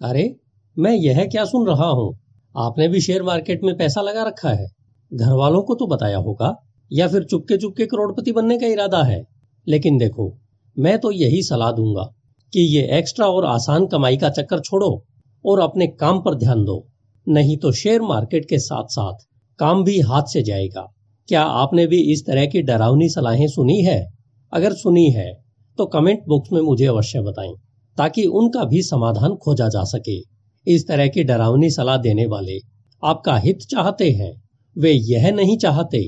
अरे, मैं यह क्या सुन रहा हूँ? आपने भी शेयर मार्केट में पैसा लगा रखा है। घर वालों को तो बताया होगा, या फिर चुपके चुपके करोड़पति बनने का इरादा है। लेकिन देखो, मैं तो यही सलाह दूँगा कि ये एक्स्ट्रा और आसान कमाई का चक्कर छोड़ो और अपने काम पर ध्यान दो। नहीं तो शेयर मार्केट के साथ साथ काम भी हाथ से जाएगा। क्या आपने भी इस तरह की डरावनी सलाहें सुनी है? अगर सुनी है तो कमेंट बॉक्स में मुझे अवश्य बताएँ। ताकि उनका भी समाधान खोजा जा सके। इस तरह की डरावनी सलाह देने वाले आपका हित चाहते हैं। वे यह नहीं चाहते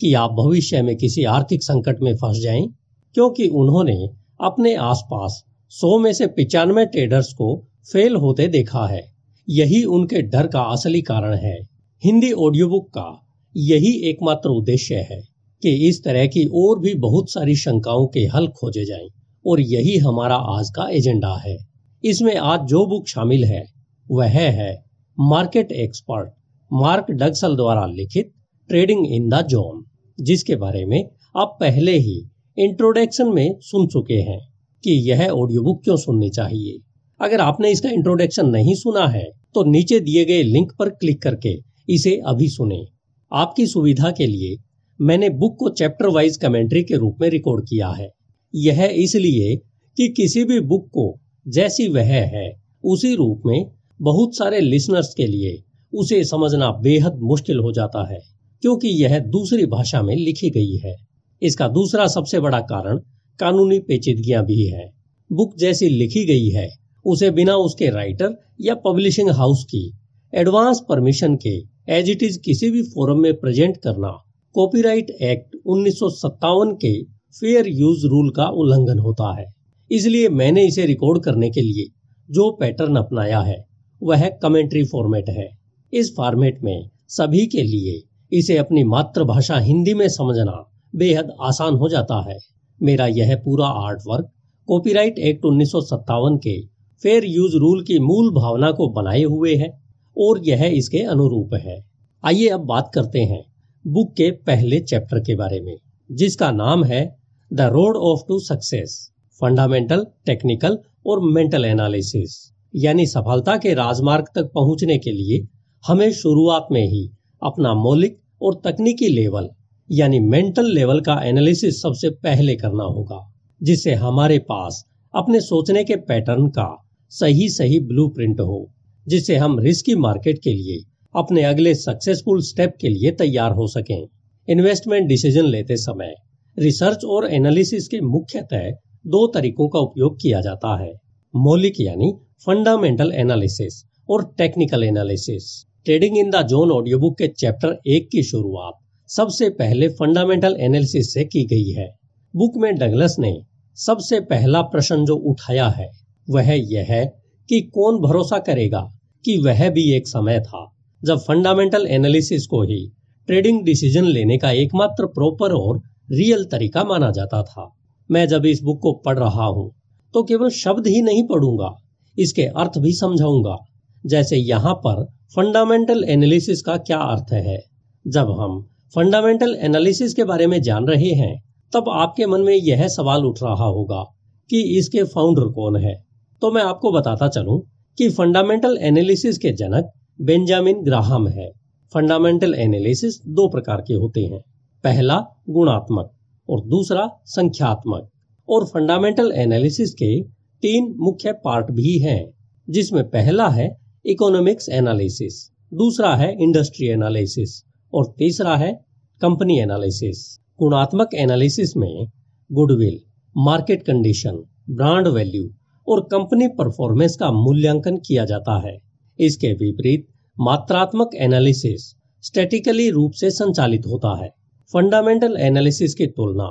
कि आप भविष्य में किसी आर्थिक संकट में फंस जाएँ, क्योंकि उन्होंने अपने आसपास सौ में से पिचानवे ट्रेडर्स को फेल होते देखा है। यही उनके डर का असली कारण है। हिंदी ऑडियो बुक का यही एकमात्र उद्देश्य है कि इस तरह की और भी बहुत सारी शंकाओं के हल खोजे जाएँ। और यही हमारा आज का एजेंडा है। इसमें आज जो बुक शामिल है, वह है मार्केट एक्सपर्ट मार्क डगसल द्वारा लिखित ट्रेडिंग इन द जोन, जिसके बारे में आप पहले ही इंट्रोडक्शन में सुन चुके हैं कि यह ऑडियो बुक क्यों सुननी चाहिए। अगर आपने इसका इंट्रोडक्शन नहीं सुना है तो नीचे दिए गए लिंक पर क्लिक करके इसे अभी सुने। आपकी सुविधा के लिए मैंने बुक को चैप्टर वाइज कमेंट्री के रूप में रिकॉर्ड किया है। यह इसलिए कि किसी भी बुक को जैसी वह है, उसी रूप में बहुत सारे लिसनर्स के लिए उसे समझना बेहद मुश्किल हो जाता है, क्योंकि यह दूसरी भाषा में लिखी गई है। इसका दूसरा सबसे बड़ा कारण कानूनी पेचीदगियाँ भी है। बुक जैसी लिखी गई है, उसे बिना उसके राइटर या पब्लिशिंग हाउस की एडवांस परमिशन के एज इट इज़ किसी भी फोरम में प्रेजेंट करना, कॉपीराइट एक्ट उन्नीस सौ सत्तावन के फेयर यूज़ रूल का उल्लंघन होता है। इसलिए मैंने इसे रिकॉर्ड करने के लिए जो पैटर्न अपनाया है, वह कमेंट्री फॉर्मेट है। इस फॉर्मेट में सभी के लिए इसे अपनी मातृभाषा हिंदी में समझना बेहद आसान हो जाता है। मेरा यह पूरा आर्ट वर्क कॉपीराइट एक्ट उन्नीस सौ सत्तावन के फेयर यूज़ रूल की मूल भावना को बनाए हुए है और यह इसके अनुरूप है। आइए अब बात करते हैं बुक के पहले चैप्टर के बारे में, जिसका नाम है the road of to success, fundamental, technical और मेंटल एनालिसिस, यानी सफलता के राजमार्ग तक पहुँचने के लिए हमें शुरुआत में ही अपना मौलिक और तकनीकी लेवल, यानी मेंटल लेवल का एनालिसिस सबसे पहले करना होगा, जिससे हमारे पास अपने सोचने के पैटर्न का सही सही ब्लूप्रिंट हो, जिससे हम रिस्की मार्केट के लिए अपने अगले सक्सेसफुल स्टेप के लिए तैयार हो सकें। इन्वेस्टमेंट डिसीज़न लेते समय रिसर्च और एनालिसिस के मुख्यतः दो तरीकों का उपयोग किया जाता है। मौलिक यानी फंडामेंटल एनालिसिस और technical analysis. Trading in the zone audio book के चैप्टर एक की शुरुआत सबसे पहले फंडामेंटल एनालिसिस से की गई है। बुक में डगलस ने सबसे पहला प्रश्न जो उठाया है, वह यह है कि कौन भरोसा करेगा कि वह भी एक समय था जब फंडामेंटल एनालिसिस को ही ट्रेडिंग डिसीज़न लेने का एकमात्र प्रॉपर और रियल तरीका माना जाता था। मैं जब इस बुक को पढ़ रहा हूँ तो केवल शब्द ही नहीं पढ़ूँगा, इसके अर्थ भी समझाऊँगा। जैसे यहाँ पर फंडामेंटल एनालिसिस का क्या अर्थ है? जब हम फंडामेंटल एनालिसिस के बारे में जान रहे हैं, तब आपके मन में यह सवाल उठ रहा होगा कि इसके फाउंडर कौन है? तो मैं आपको बताता चलूँ कि फंडामेंटल एनालिसिस के जनक बेंजामिन ग्राहम है। फंडामेंटल एनालिसिस दो प्रकार के होते हैं। पहला गुणात्मक और दूसरा संख्यात्मक। और फंडामेंटल एनालिसिस के तीन मुख्य पार्ट भी हैं, जिसमें पहला है इकोनॉमिक्स एनालिसिस दूसरा है इंडस्ट्री एनालिसिस और तीसरा है कंपनी एनालिसिस गुणात्मक एनालिसिस में goodwill market condition brand value और कंपनी परफॉर्मेंस का मूल्यांकन किया जाता है। इसके विपरीत मात्रात्मक एनालिसिस स्टैटिकली रूप से संचालित होता है। फंडामेंटल एनालिसिस की तुलना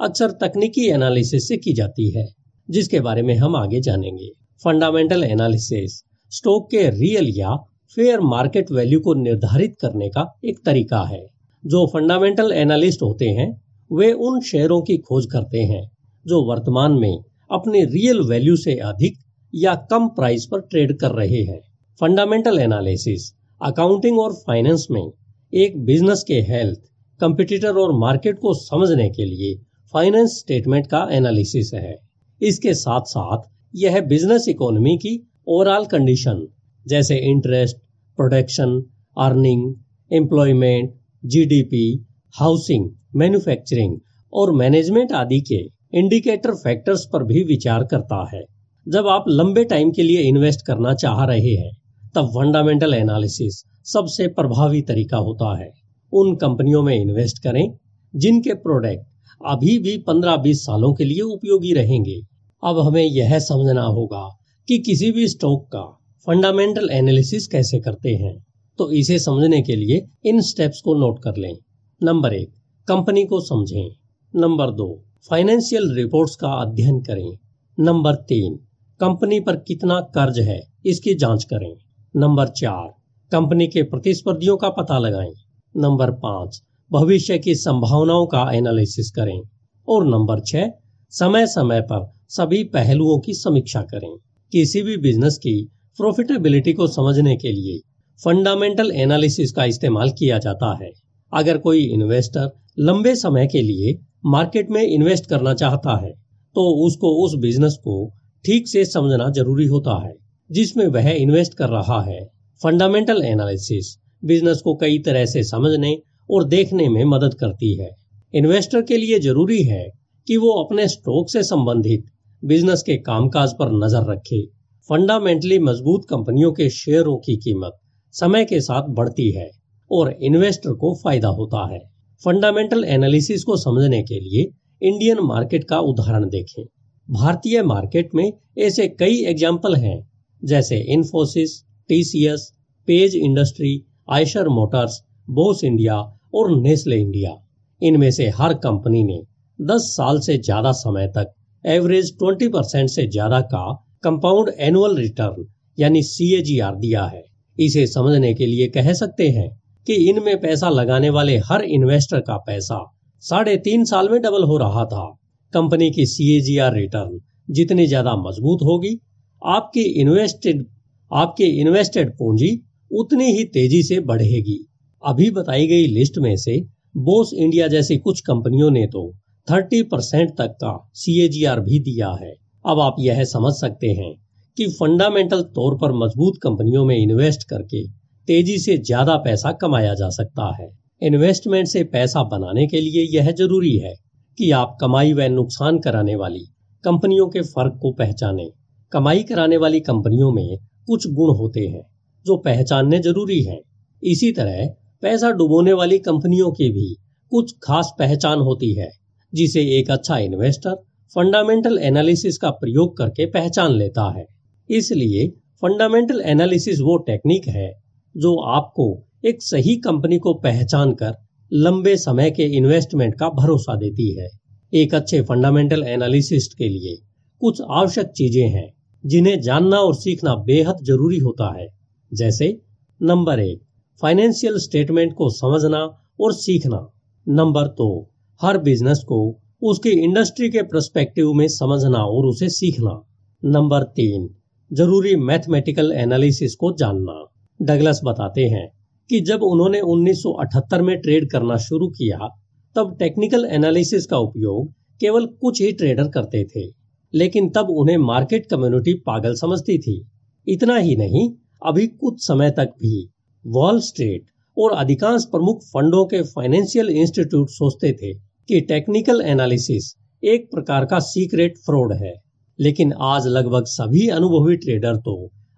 अक्सर तकनीकी एनालिसिस से की जाती है, जिसके बारे में हम आगे जानेंगे। फंडामेंटल एनालिसिस स्टॉक के रियल या फेयर मार्केट वैल्यू को निर्धारित करने का एक तरीका है। जो फंडामेंटल एनालिस्ट होते हैं, वे उन शेयरों की खोज करते हैं, जो वर्तमान में अपने रियल वैल्यू से अधिक या कम प्राइस पर ट्रेड कर रहे हैं। फंडामेंटल एनालिसिस अकाउंटिंग और फाइनेंस में एक बिज़नेस के हेल्थ कंपटीटर और मार्केट को समझने के लिए फाइनेंस स्टेटमेंट का एनालिसिस है। इसके साथ साथ यह बिज़नेस इकोनॉमी की ओवरऑल कंडीशन, जैसे interest, production, earning, employment, GDP, housing, manufacturing और मैनेजमेंट आदि के इंडिकेटर फैक्टर्स पर भी विचार करता है। जब आप लंबे टाइम के लिए इन्वेस्ट करना चाह रहे हैं, तब फंडामेंटल एनालिसिस सबसे प्रभावी तरीका होता है। उन कंपनियों में इन्वेस्ट करें, जिनके प्रोडक्ट अभी भी 15-20 सालों के लिए उपयोगी रहेंगे। अब हमें यह समझना होगा कि किसी भी स्टॉक का फंडामेंटल एनालिसिस कैसे करते हैं। तो इसे समझने के लिए इन स्टेप्स को नोट कर लें। नंबर एक, कंपनी को समझें। नंबर दो, फाइनेंशियल रिपोर्ट्स का अध्ययन करें। नंबर तीन, कंपनी पर कितना कर्ज है इसकी जाँच करें। नंबर चार, कंपनी के प्रतिस्पर्धियों का पता लगाएँ। नंबर पाँच, भविष्य की संभावनाओं का एनालिसिस करें। और नंबर छह समय समय पर सभी पहलुओं की समीक्षा करें। किसी भी बिज़नेस की प्रॉफिटेबिलिटी को समझने के लिए फंडामेंटल एनालिसिस का इस्तेमाल किया जाता है। अगर कोई इन्वेस्टर लंबे समय के लिए मार्केट में इन्वेस्ट करना चाहता है तो उसको उस बिज़नेस को ठीक से समझना ज़रूरी होता है, जिसमें वह इन्वेस्ट कर रहा है। फंडामेंटल एनालिसिस बिज़नेस को कई तरह से समझने और देखने में मदद करती है। इन्वेस्टर के लिए ज़रूरी है कि वो अपने स्टॉक से संबंधित बिज़नेस के कामकाज पर नज़र रखे। फंडामेंटली मज़बूत कंपनियों के शेयरों की कीमत समय के साथ बढ़ती है और इन्वेस्टर को फ़ायदा होता है। फंडामेंटल एनालिसिस को समझने के लिए इंडियन मार्केट का उदाहरण देखें। भारतीय मार्केट में ऐसे कई एग्ज़ाम्पल हैं, जैसे Infosys, TCS, Page industry Eicher Motors, Bose India और नेस्ले इंडिया। इनमें से हर कंपनी ने 10 साल से ज़्यादा समय तक एवरेज 20 परसेंट से ज़्यादा का कंपाउंड एनुअल रिटर्न, यानी CAGR दिया है। इसे समझने के लिए कह सकते हैं कि इनमें पैसा लगाने वाले हर इन्वेस्टर का पैसा साढ़े तीन साल में डबल हो रहा था। कंपनी की CAGR रिटर्न जितनी ज़्यादा मज़बूत होगी, आपकी इन्वेस्टेड आपकी इन्वेस्टेड पूंजी उतनी ही तेज़ी से बढ़ेगी। अभी बताई गई लिस्ट में से बोस इंडिया जैसी कुछ कंपनियों ने तो 30 परसेंट तक का सीएजीआर भी दिया है। अब आप यह समझ सकते हैं कि फंडामेंटल तौर पर मज़बूत कंपनियों में इन्वेस्ट करके तेज़ी से ज़्यादा पैसा कमाया जा सकता है। इन्वेस्टमेंट से पैसा बनाने के लिए यह ज़रूरी है कि आप कमाई व नुकसान कराने वाली कंपनियों के फ़र्क को पहचाने। कमाई कराने वाली कंपनियों में कुछ गुण होते हैं। जो पहचानने ज़रूरी हैं। इसी तरह पैसा डुबोने वाली कंपनियों की भी कुछ खास पहचान होती है, जिसे एक अच्छा इन्वेस्टर फंडामेंटल एनालिसिस का प्रयोग करके पहचान लेता है। इसलिए फंडामेंटल एनालिसिस वो टेक्निक है, जो आपको एक सही कंपनी को पहचान कर लंबे समय के इन्वेस्टमेंट का भरोसा देती है। एक अच्छे फंडामेंटल एनालिसिस्ट के लिए कुछ आवश्यक चीज़ें हैं, जिन्हें जानना और सीखना बेहद ज़रूरी होता है। जैसे, नंबर एक फाइनेंशियल स्टेटमेंट को समझना और सीखना। नंबर दो, हर बिज़नेस को उसकी इंडस्ट्री के प्रस्पेक्टिव में समझना और उसे सीखना। नंबर तीन, ज़रूरी मैथमेटिकल एनालिसिस को जानना। डगलस बताते हैं कि जब उन्होंने 1978 में ट्रेड करना शुरू किया, तब टेक्निकल एनालिसिस का उपयोग केवल कुछ ही ट्रेडर करते थे, लेकिन तब उन्हें मार्केट कम्युनिटी पागल समझती थी। इतना ही नहीं अभी कुछ समय तक भी वॉल स्ट्रीट और अधिकांश प्रमुख फंडों के फाइनेंशियल इंस्टीट्यूट सोचते थे कि टेक्निकल एनालिसिस एक प्रकार का सीक्रेट फ्रॉड है। लेकिन आज लगभग सभी अनुभवी ट्रेडर तो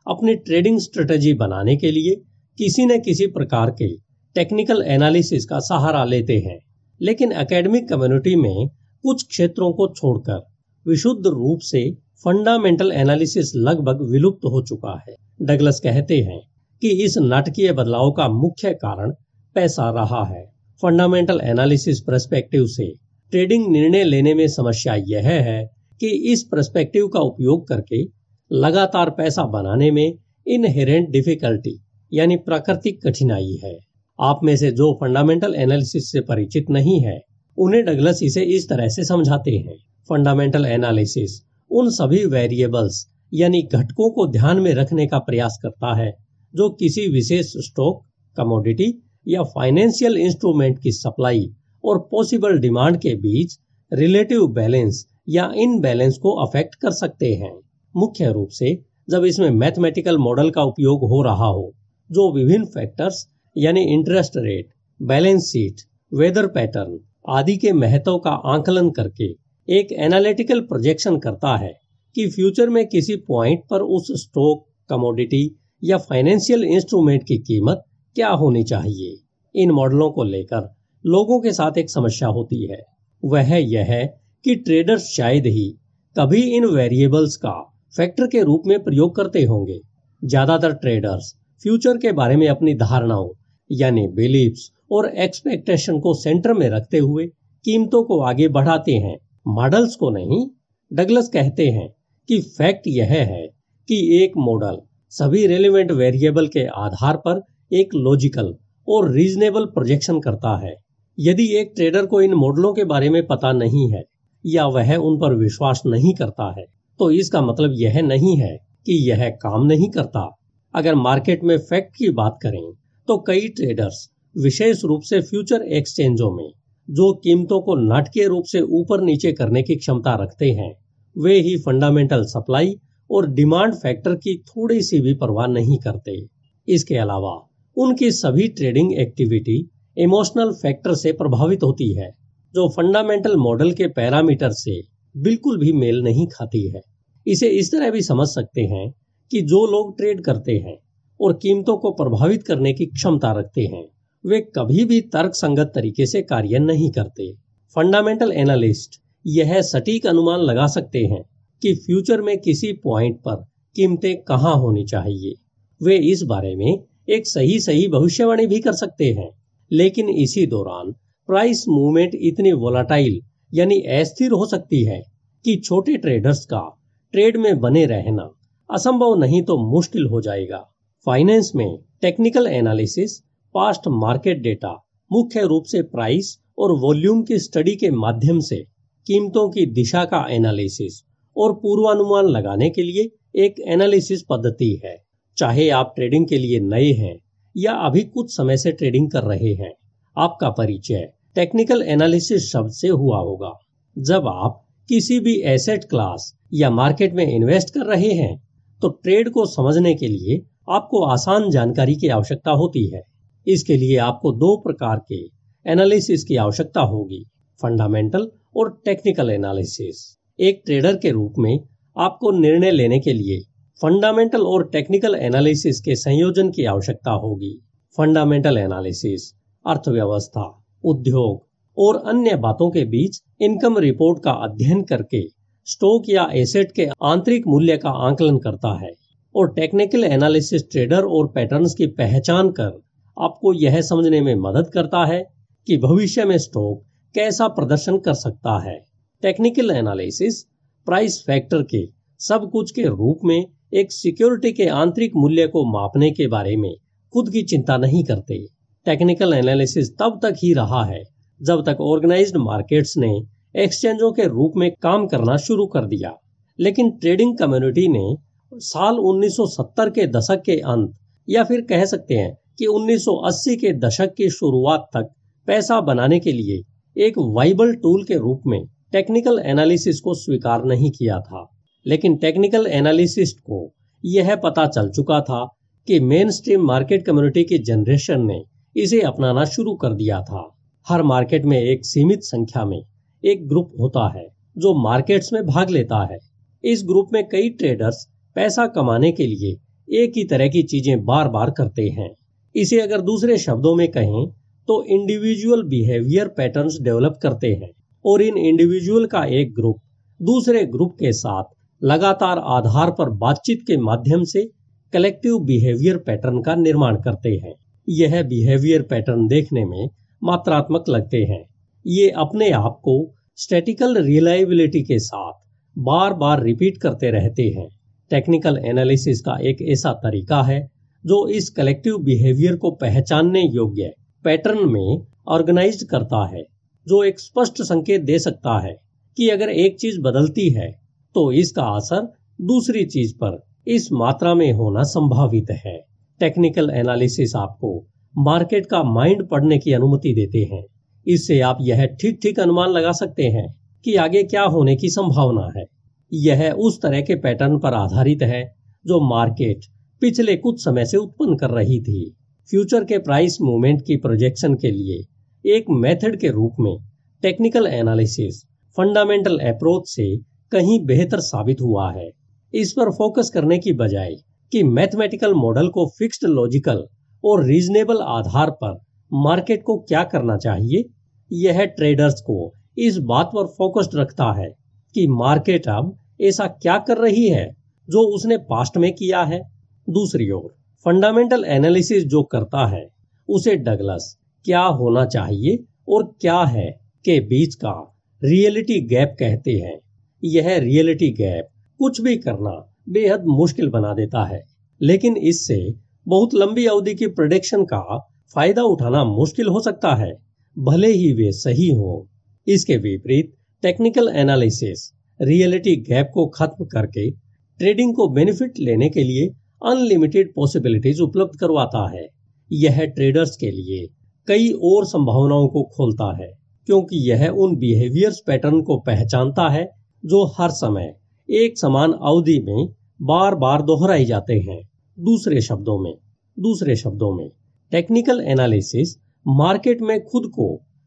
अपनी ट्रेडिंग स्ट्रेटेजी बनाने के लिए किसी न किसी प्रकार के टेक्निकल एनालिसिस का सहारा लेते हैं। लेकिन एकेडमिक कम्युनिटी में कुछ क्षेत्रों को छोड़कर विशुद्ध रूप से फंडामेंटल एनालिसिस लगभग विलुप्त हो चुका है। डगलस कहते हैं कि इस नाटकीय बदलाव का मुख्य कारण पैसा रहा है। फंडामेंटल एनालिसिस परस्पेक्टिव से ट्रेडिंग निर्णय लेने में समस्या यह है कि इस परस्पेक्टिव का उपयोग करके लगातार पैसा बनाने में इनहेरेंट डिफिकल्टी यानी प्राकृतिक कठिनाई है। आप में से जो फंडामेंटल एनालिसिस से परिचित नहीं है, उन्हें डगलस इसे इस तरह से समझाते हैं। फंडामेंटल एनालिसिस उन सभी वेरिएबल्स यानी घटकों को ध्यान में रखने का प्रयास करता है, जो किसी विशेष स्टॉक कमोडिटी या फाइनेंशियल इंस्ट्रूमेंट की सप्लाई और पॉसिबल डिमांड के बीच रिलेटिव बैलेंस या इन बैलेंस को अफेक्ट कर सकते हैं। मुख्य रूप से, जब इसमें मैथमेटिकल मॉडल का उपयोग हो रहा हो, जो विभिन्न फैक्टर्स यानी interest rate balance sheet weather pattern आदि के महत्व का आंकलन करके एक एनालिटिकल प्रोजेक्शन करता है कि फ्यूचर में किसी पॉइंट पर उस स्टॉक कमोडिटी या फाइनेंशियल इंस्ट्रूमेंट की कीमत क्या होनी चाहिए। इन मॉडलों को लेकर लोगों के साथ एक समस्या होती है। वह यह है कि ट्रेडर्स शायद ही कभी इन वेरिएबल्स का फैक्टर के रूप में प्रयोग करते होंगे। ज़्यादातर ट्रेडर्स फ्यूचर के बारे में अपनी धारणाओं, यानी बिलीव्स और एक्सपेक्टेशन को सेंटर में रखते हुए कीमतों को आगे बढ़ाते हैं। मॉडल्स को नहीं, डगलस कहते हैं कि फैक्ट यह है कि एक मॉडल सभी रेलिवेंट वेरिएबल के आधार पर एक लॉजिकल और रीजनेबल प्रोजेक्शन करता है। यदि एक ट्रेडर को इन मॉडलों के बारे में पता नहीं है या वह उन पर विश्वास नहीं करता है तो इसका मतलब यह नहीं है कि यह काम नहीं करता। अगर मार्केट में फैक्ट की बात करें तो कई ट्रेडर्स विशेष रूप से फ्यूचर एक्सचेंजों में जो कीमतों को नाटकीय रूप से ऊपर नीचे करने की क्षमता रखते हैं। वे ही फंडामेंटल सप्लाई और डिमांड फैक्टर की थोड़ी सी भी परवाह नहीं करते। इसके अलावा, उनकी सभी ट्रेडिंग एक्टिविटी इमोशनल फैक्टर से प्रभावित होती है, जो फंडामेंटल मॉडल के पैरामीटर से बिल्कुल भी मेल नहीं खाती है। इसे इस तरह भी समझ सकते हैं कि जो लोग ट्रेड करते हैं और कीमतों को प्रभावित करने की क्षमता रखते हैं वे कभी भी तर्क संगत तरीके से कार्य नहीं करते। फंडामेंटल एनालिस्ट यह सटीक अनुमान लगा सकते हैं कि फ्यूचर में किसी पॉइंट पर कीमतें कहाँ होनी चाहिए। वे इस बारे में एक सही सही भविष्यवाणी भी कर सकते हैं। लेकिन इसी दौरान प्राइस मूवमेंट इतनी वोलाटाइल यानी अस्थिर हो सकती है कि छोटे ट्रेडर्स का ट्रेड में बने रहना असंभव नहीं तो मुश्किल हो जाएगा। फाइनेंस में technical analysis past market data, मुख्य रूप से प्राइस और वॉल्यूम की स्टडी के माध्यम से कीमतों की दिशा का एनालिसिस और पूर्वानुमान लगाने के लिए एक एनालिसिस पद्धति है। चाहे आप ट्रेडिंग के लिए नए हैं या अभी कुछ समय से ट्रेडिंग कर रहे हैं, आपका परिचय टेक्निकल एनालिसिस शब्द से हुआ होगा। जब आप किसी भी एसेट क्लास या मार्केट में इन्वेस्ट कर रहे हैं तो ट्रेड को समझने के लिए आपको आसान जानकारी की आवश्यकता होती है। इसके लिए आपको दो प्रकार के एनालिसिस की आवश्यकता होगी फंडामेंटल और टेक्निकल एनालिसिस एक ट्रेडर के रूप में आपको निर्णय लेने के लिए फंडामेंटल और टेक्निकल एनालिसिस के संयोजन की आवश्यकता होगी। फंडामेंटल एनालिसिस अर्थव्यवस्था, उद्योग और अन्य बातों के बीच इनकम रिपोर्ट का अध्ययन करके स्टॉक या एसेट के आंतरिक मूल्य का आंकलन करता है और टेक्निकल एनालिसिस ट्रेडर और पैटर्न्स की पहचान कर आपको यह समझने में मदद करता है कि भविष्य में स्टॉक कैसा प्रदर्शन कर सकता है। टेक्निकल एनालिसिस प्राइस फैक्टर के सब कुछ के रूप में एक सिक्योरिटी के आंतरिक मूल्य को मापने के बारे में खुद की चिंता नहीं करते। टेक्निकल एनालिसिस तब तक ही रहा है जब तक ऑर्गेनाइज्ड मार्केट्स ने एक्सचेंजों के रूप में काम करना शुरू कर दिया। लेकिन ट्रेडिंग कम्युनिटी ने साल 1970 के दशक के अंत या फिर कह सकते हैं कि 1980 के दशक की शुरुआत तक पैसा बनाने के लिए एक वाइबल टूल के रूप में टेक्निकल एनालिसिस को स्वीकार नहीं किया था। लेकिन टेक्निकल एनालिसिस्ट को यह पता चल चुका था कि मेन स्ट्रीम मार्केट कम्युनिटी की जनरेशन ने इसे अपनाना शुरू कर दिया था। हर मार्केट में एक सीमित संख्या में एक ग्रुप होता है जो मार्केट्स में भाग लेता है। इस ग्रुप में कई ट्रेडर्स पैसा कमाने के लिए एक ही तरह की चीज़ें बार बार करते हैं। इसे अगर दूसरे शब्दों में कहें तो इंडिविजुअल बिहेवियर पैटर्न्स डेवलप करते हैं। और इन इंडिविजुअल का एक ग्रुप दूसरे ग्रुप के साथ लगातार आधार पर बातचीत के माध्यम से कलेक्टिव बिहेवियर पैटर्न का निर्माण करते हैं। यह बिहेवियर पैटर्न देखने में मात्रात्मक लगते हैं। ये अपने आप को स्टैटिकल रिलायबिलिटी के साथ बार बार रिपीट करते रहते हैं। टेक्निकल एनालिसिस का एक ऐसा तरीका है जो इस कलेक्टिव बिहेवियर को पहचानने योग्य पैटर्न में ऑर्गेनाइज करता है, जो एक स्पष्ट संकेत दे सकता है कि अगर एक चीज़ बदलती है तो इसका असर दूसरी चीज़ पर इस मात्रा में होना संभावित है। टेक्निकल एनालिसिस आपको मार्केट का माइंड पढ़ने की अनुमति देते हैं। इससे आप यह ठीक ठीक अनुमान लगा सकते हैं कि आगे क्या होने की संभावना है। यह उस तरह के पैटर्न पर आधारित है, जो मार्केट पिछले कुछ समय से उत्पन्न कर रही थी। फ्यूचर के प्राइस मूवमेंट की प्रोजेक्शन के लिए एक मेथड के रूप में टेक्निकल एनालिसिस, फंडामेंटल अप्रोच से कहीं बेहतर साबित हुआ है। इस पर फोकस करने की बजाय कि मैथमेटिकल मॉडल को फिक्स्ड लॉजिकल और रीजनेबल आधार पर मार्केट को क्या करना चाहिए, यह ट्रेडर्स को इस बात पर फोकस्ड रखता है कि मार्केट अब ऐसा क्या कर रही है जो उसने पास्ट में किया है। दूसरी ओर फंडामेंटल एनालिसिस जो करता है, उसे डगलस क्या होना चाहिए और क्या है, के बीच का रियलिटी गैप कहते हैं। यह रियलिटी गैप कुछ भी करना बेहद मुश्किल बना देता है, लेकिन इससे बहुत लंबी अवधि की प्रोडिक्शन का फ़ायदा उठाना मुश्किल हो सकता है। भले ही वे सही हो, इसके विपरीत टेक्निकल एनालिसिस रियलिटी गैप को खत्म करके ट्रेडिंग को बेनिफिट लेने के लिए अनलिमिटेड पॉसिबिलिटीज उपलब्ध करवाता है। यह ट्रेडर्स के लिए कई और संभावनाओं को खोलता है, क्योंकि यह उन बिहेवियर्स पैटर्न को पहचानता है जो हर समय एक समान अवधि में बार बार दोहराई जाते हैं। दूसरे शब्दों में, दूसरे शब्दों में टेक्निकल एनालिसिस मार्केट में खुद को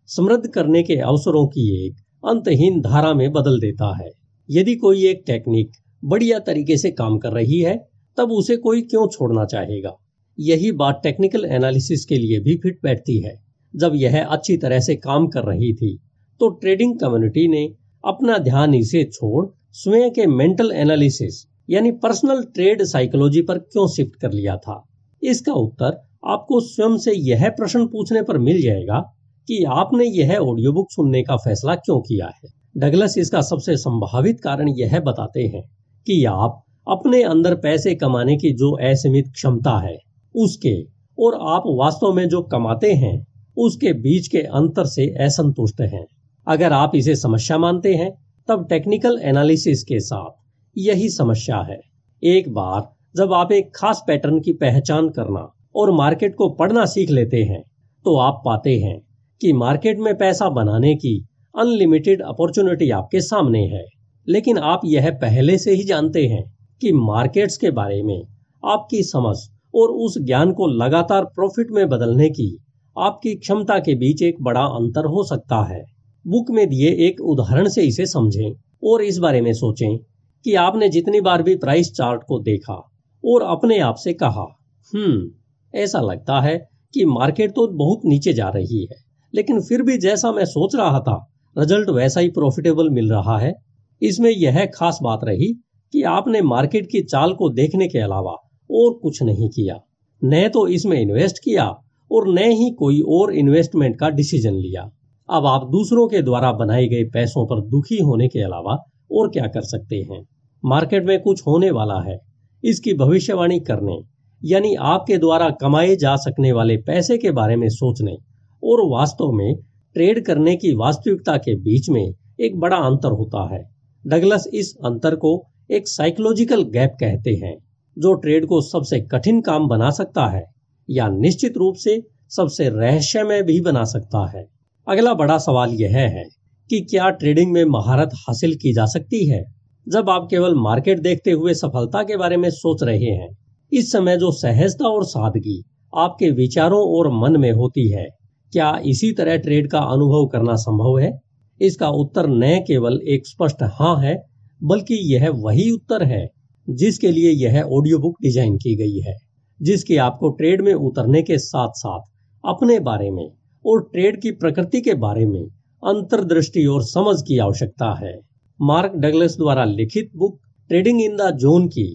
समृद्ध करने के अवसरों की एक अंतहीन धारा में बदल देता है। यदि कोई एक टेक्निक बढ़िया तरीके से काम कर रही है तब उसे कोई क्यों छोड़ना चाहेगा? यही बात टेक्निकल एनालिसिस के लिए भी फिट बैठती है। जब यह अच्छी तरह से काम कर रही थी तो ट्रेडिंग कम्युनिटी ने अपना ध्यान इसे छोड़ स्वयं के मेंटल एनालिसिस यानी पर्सनल ट्रेड साइकोलॉजी पर क्यों शिफ्ट कर लिया था? इसका उत्तर आपको स्वयं से यह प्रश्न पूछने पर मिल जाएगा कि आपने यह ऑडियो बुक सुनने का फैसला क्यों किया है? डगलस इसका सबसे संभावित कारण यह बताते हैं कि आप अपने अंदर पैसे कमाने की जो असीमित क्षमता है, उसके और आप वास्तव में जो कमाते हैं, उसके बीच के अंतर से असंतुष्ट हैं। अगर आप इसे समस्या मानते हैं, तब टेक्निकल एनालिसिस के साथ यही समस्या है। एक बार जब आप एक खास पैटर्न की पहचान करना और मार्केट को पढ़ना सीख लेते हैं तो आप पाते हैं कि मार्केट में पैसा बनाने की अनलिमिटेड अपॉर्चुनिटी आपके सामने है। लेकिन आप यह पहले से ही जानते हैं कि मार्केट्स के बारे में, आपकी समझ और उस ज्ञान को लगातार प्रॉफिट में बदलने की, आपकी क्षमता के बीच एक बड़ा अंतर हो सकता है। बुक में दिए एक उदाहरण से इसे समझें और इस बारे में सोचें कि आपने जितनी बार भी प्राइस चार्ट को देखा और अपने आप से कहा हम्म ऐसा लगता है कि मार्केट तो बहुत नीचे जा रही है, लेकिन फिर भी जैसा मैं सोच रहा था, रिज़ल्ट वैसा ही प्रॉफिटेबल मिल रहा है। इसमें यह खास बात रही कि आपने मार्केट की चाल को देखने के अलावा और कुछ नहीं किया। न तो इसमें इन्वेस्ट किया और न ही कोई और इन्वेस्टमेंट का डिसीज़न लिया। अब आप दूसरों के द्वारा बनाए गए पैसों पर दुखी होने के अलावा और क्या कर सकते हैं? मार्केट में कुछ होने वाला है। इसकी भविष्यवाणी करने, यानी आपके द्वारा कमाए जा सकने वाले पैसे के बारे में सोचने और वास्तव में ट्रेड करने की वास्तविकता के बीच में एक बड़ा अंतर होता है। डगलस इस अंतर को एक साइकोलॉजिकल गैप कहते हैं, जो ट्रेड को सबसे कठिन काम बना सकता है, या निश्चित रूप से सबसे रहस्यमय भी बना सकता है। अगला बड़ा सवाल यह है कि क्या ट्रेडिंग में महारत हासिल की जा सकती है? जब आप केवल मार्केट देखते हुए सफलता के बारे में सोच रहे हैं, इस समय जो सहजता और सादगी आपके विचारों और मन में होती है, क्या इसी तरह ट्रेड का अनुभव करना संभव है? इसका उत्तर न केवल एक स्पष्ट हाँ है बल्कि यह वही उत्तर है जिसके लिए यह ऑडियो बुक डिज़ाइन की गई है, जिसकी आपको ट्रेड में उतरने के साथ साथ अपने बारे में और ट्रेड की प्रकृति के बारे में अंतर्दृष्टि और समझ की आवश्यकता है। मार्क डगलस द्वारा लिखित book trading in the zone की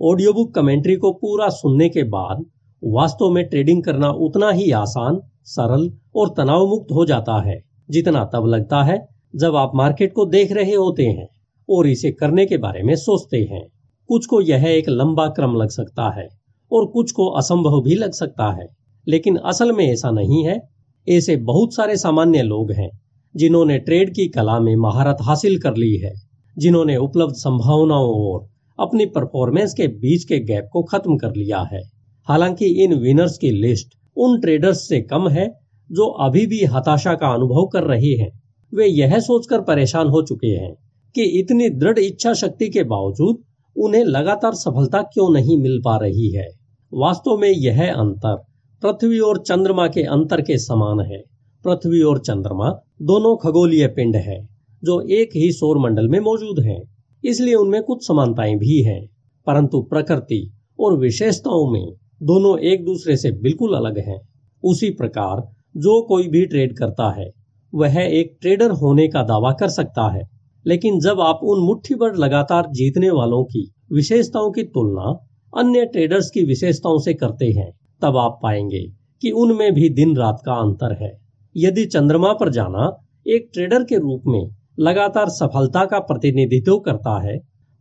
ऑडियो बुक कमेंट्री को पूरा सुनने के बाद वास्तव में ट्रेडिंग करना उतना ही आसान, सरल और तनाव मुक्त हो जाता है, जितना तब लगता है जब आप मार्केट को देख रहे होते हैं। और इसे करने के बारे में सोचते हैं। कुछ को यह एक लंबा क्रम लग सकता है और कुछ को असंभव भी लग सकता है। लेकिन असल में ऐसा नहीं है। ऐसे बहुत सारे सामान्य लोग हैं, जिन्होंने ट्रेड की कला में महारत हासिल कर ली है, जिन्होंने उपलब्ध संभावनाओं और अपनी परफॉर्मेंस के बीच के गैप को खत्म कर लिया है। हालाँकि इन विनर्स की लिस्ट उन ट्रेडर्स से कम है, जो अभी भी हताशा का अनुभव कर रहे हैं। वे यह सोचकर परेशान हो चुके हैं कि इतनी दृढ़ इच्छा शक्ति के बावजूद उन्हें लगातार सफलता क्यों नहीं मिल पा रही है? वास्तव में यह अंतर पृथ्वी और चंद्रमा के अंतर के समान है। पृथ्वी और चंद्रमा दोनों खगोलीय पिंड है, जो एक ही सौर मंडल में मौजूद हैं। इसलिए उनमें कुछ समानताएँ भी हैं, परंतु प्रकृति और विशेषताओं में दोनों एक दूसरे से बिल्कुल अलग हैं। उसी प्रकार जो कोई भी ट्रेड करता है, वह एक ट्रेडर होने का दावा कर सकता है। लेकिन जब आप उन मुट्ठी भर लगातार जीतने वालों की विशेषताओं की तुलना अन्य ट्रेडर्स की विशेषताओं से करते हैं, तब आप पाएँगे कि उनमें भी दिन रात का अंतर है। यदि चंद्रमा पर जाना एक ट्रेडर के रूप में लगातार सफलता का प्रतिनिधित्व करता है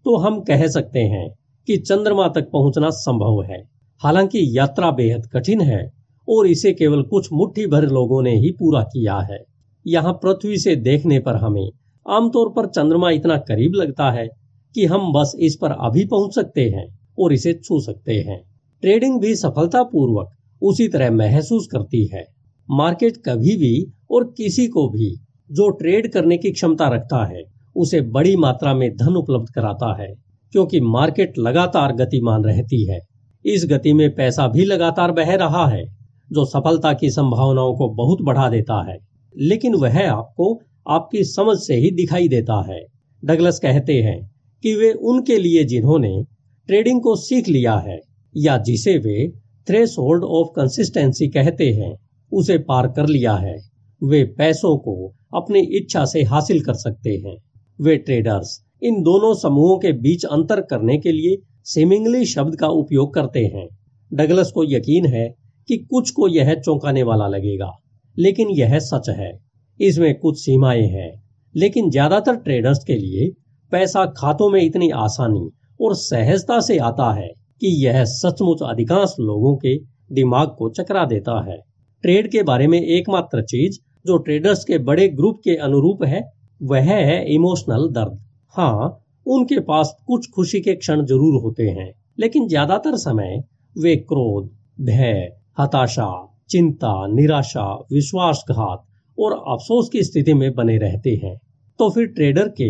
तो हम कह सकते हैं कि चंद्रमा तक पहुँचना संभव है। हालाँकि यात्रा बेहद कठिन है और इसे केवल कुछ मुट्ठी भर लोगों ने ही पूरा किया है। यहाँ पृथ्वी से देखने पर हमें आमतौर पर चंद्रमा इतना करीब लगता है कि हम बस इस पर अभी पहुँच सकते हैं और इसे छू सकते हैं। ट्रेडिंग भी सफलता पूर्वक उसी तरह महसूस करती है। मार्केट कभी भी और किसी को भी जो ट्रेड करने की क्षमता रखता है, उसे बड़ी मात्रा में धन उपलब्ध कराता है, क्योंकि मार्केट लगातार गतिमान रहती है। इस गति में पैसा भी लगातार बह रहा है, जो सफलता की संभावनाओं को बहुत बढ़ा देता है। लेकिन वह आपको आपकी समझ से ही दिखाई देता है। डगलस कहते हैं कि वे उनके लिए जिन्होंने ट्रेडिंग को सीख लिया है, या जिसे वे थ्रेस होल्ड ऑफ़ कंसिस्टेंसी कहते हैं, उसे पार कर लिया है। वे पैसों को अपनी इच्छा से हासिल कर सकते हैं। वे ट्रेडर्स इन दोनों समूहों के बीच अंतर करने के लिए सिमिंगली शब्द का उपयोग करते हैं। डगलस को यकीन है कि कुछ को यह चौंकाने वाला लगेगा, लेकिन यह सच है। इसमें कुछ सीमाएँ हैं। लेकिन ज़्यादातर ट्रेडर्स के लिए पैसा खातों में इतनी आसानी और सहजता से आता है कि यह सचमुच अधिकांश लोगों के दिमाग को चकरा देता है। ट्रेड के बारे में एकमात्र चीज़ जो ट्रेडर्स के बड़े ग्रुप के अनुरूप है, वह है इमोशनल दर्द। हाँ उनके पास कुछ खुशी के क्षण ज़रूर होते हैं, लेकिन ज़्यादातर समय वे क्रोध, भय, हताशा, चिंता, निराशा, विश्वासघात और अफसोस की स्थिति में बने रहते हैं। तो फिर ट्रेडर के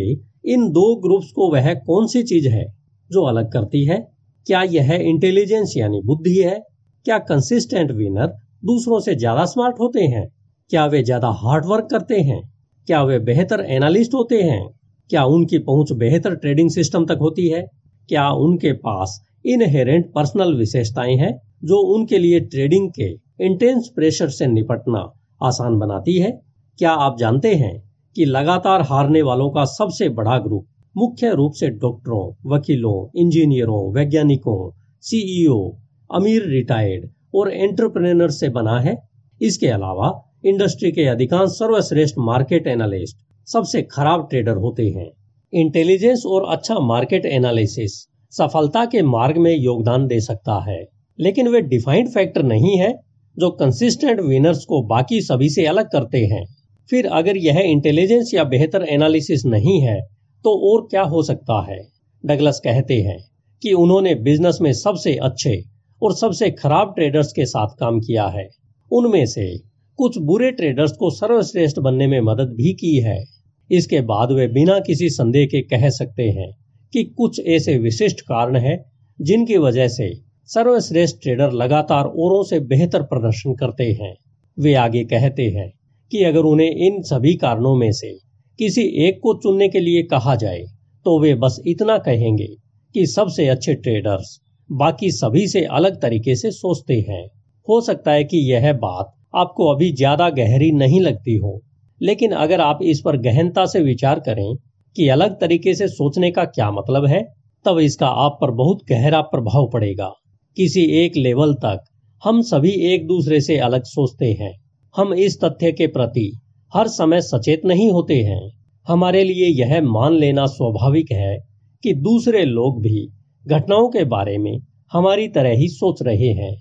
इन दो ग्रुप्स को वह कौन सी चीज़ है जो अलग करती है? क्या यह इंटेलिजेंस यानी बुद्धि है? क्या कंसिस्टेंट विनर दूसरों से ज़्यादा स्मार्ट होते हैं? क्या वे ज़्यादा हार्ड वर्क करते हैं? क्या वे बेहतर एनालिस्ट होते हैं? क्या उनकी पहुँच बेहतर ट्रेडिंग सिस्टम तक होती है? क्या उनके पास इनहेरेंट पर्सनल विशेषताएँ हैं जो उनके लिए ट्रेडिंग के इंटेंस प्रेशर से निपटना आसान बनाती है। क्या आप जानते हैं कि लगातार हारने वालों का सबसे बड़ा ग्रुप मुख्य रूप से डॉक्टरों, वकीलों, इंजीनियरों, वैज्ञानिकों सीईओ अमीर रिटायर्ड और एंटरप्रेन्योर से बना है? इसके अलावा इंडस्ट्री के अधिकांश सर्वश्रेष्ठ मार्केट एनालिस्ट सबसे खराब ट्रेडर होते हैं। इंटेलिजेंस और अच्छा मार्केट एनालिसिस सफलता के मार्ग में योगदान दे सकता है, लेकिन वे डिफाइंड फैक्टर नहीं है। जो कंसिस्टेंट विनर्स को बाकी सभी से अलग करते हैं। फिर अगर यह इंटेलिजेंस या बेहतर एनालिसिस नहीं है तो और क्या हो सकता है? डगलस कहते हैं कि उन्होंने बिज़नेस में सबसे अच्छे और सबसे खराब ट्रेडर्स के साथ काम किया है। उनमें से कुछ बुरे ट्रेडर्स को सर्वश्रेष्ठ बनने में मदद भी की है। इसके बाद वे बिना किसी संदेह के कह सकते हैं कि कुछ ऐसे विशिष्ट कारण हैं जिनकी वजह से सर्वश्रेष्ठ ट्रेडर लगातार औरों से बेहतर प्रदर्शन करते हैं। वे आगे कहते हैं कि अगर उन्हें इन सभी कारणों में से किसी एक को चुनने के लिए कहा जाए तो वे बस इतना कहेंगे कि सबसे अच्छे ट्रेडर्स बाकी सभी से अलग तरीके से सोचते हैं। हो सकता है कि यह बात आपको अभी ज़्यादा गहरी नहीं लगती हो, लेकिन अगर आप इस पर गहनता से विचार करें कि अलग तरीके से सोचने का क्या मतलब है, तब इसका आप पर बहुत गहरा प्रभाव पड़ेगा। किसी एक लेवल तक हम सभी एक दूसरे से अलग सोचते हैं। हम इस तथ्य के प्रति हर समय सचेत नहीं होते हैं। हमारे लिए यह मान लेना स्वाभाविक है कि दूसरे लोग भी घटनाओं के बारे में हमारी तरह ही सोच रहे हैं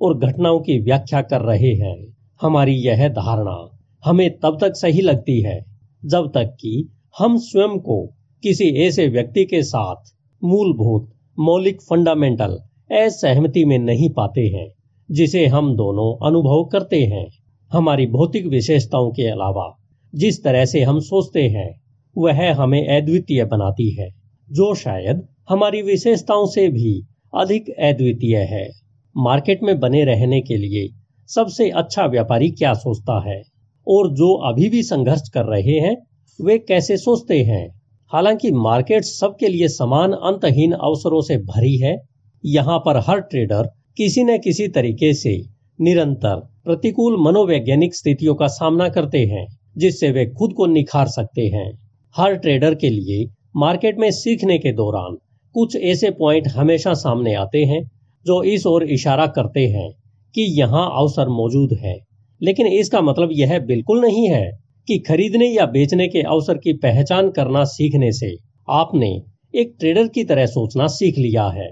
और घटनाओं की व्याख्या कर रहे हैं। हमारी यह धारणा हमें तब तक सही लगती है जब तक कि हम स्वयं को किसी ऐसे व्यक्ति के साथ मूलभूत मौलिक फंडामेंटल असहमति में नहीं पाते हैं, जिसे हम दोनों अनुभव करते हैं। हमारी भौतिक विशेषताओं के अलावा, जिस तरह से हम सोचते हैं, वह हमें अद्वितीय बनाती है, जो शायद हमारी विशेषताओं से भी अधिक अद्वितीय है। मार्केट में बने रहने के लिए सबसे अच्छा व्यापारी क्या सोचता है? और जो अभी भी संघर्ष कर रहे हैं, वे कैसे सोचते हैं? हालाँकि मार्केट सबके लिए समान अंतहीन अवसरों से भरी है यहाँ पर हर ट्रेडर किसी न किसी तरीके से निरंतर प्रतिकूल मनोवैज्ञानिक स्थितियों का सामना करते हैं, जिससे वे खुद को निखार सकते हैं। हर ट्रेडर के लिए मार्केट में सीखने के दौरान कुछ ऐसे पॉइंट हमेशा सामने आते हैं, जो इस ओर इशारा करते हैं कि यहाँ अवसर मौजूद है। लेकिन इसका मतलब यह बिल्कुल नहीं है कि खरीदने या बेचने के अवसर की पहचान करना सीखने से आपने एक ट्रेडर की तरह सोचना सीख लिया है।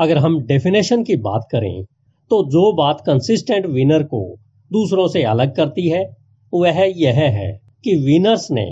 अगर हम डेफिनेशन की बात करें तो जो बात कंसिस्टेंट विनर को दूसरों से अलग करती है, वह यह है कि विनर्स ने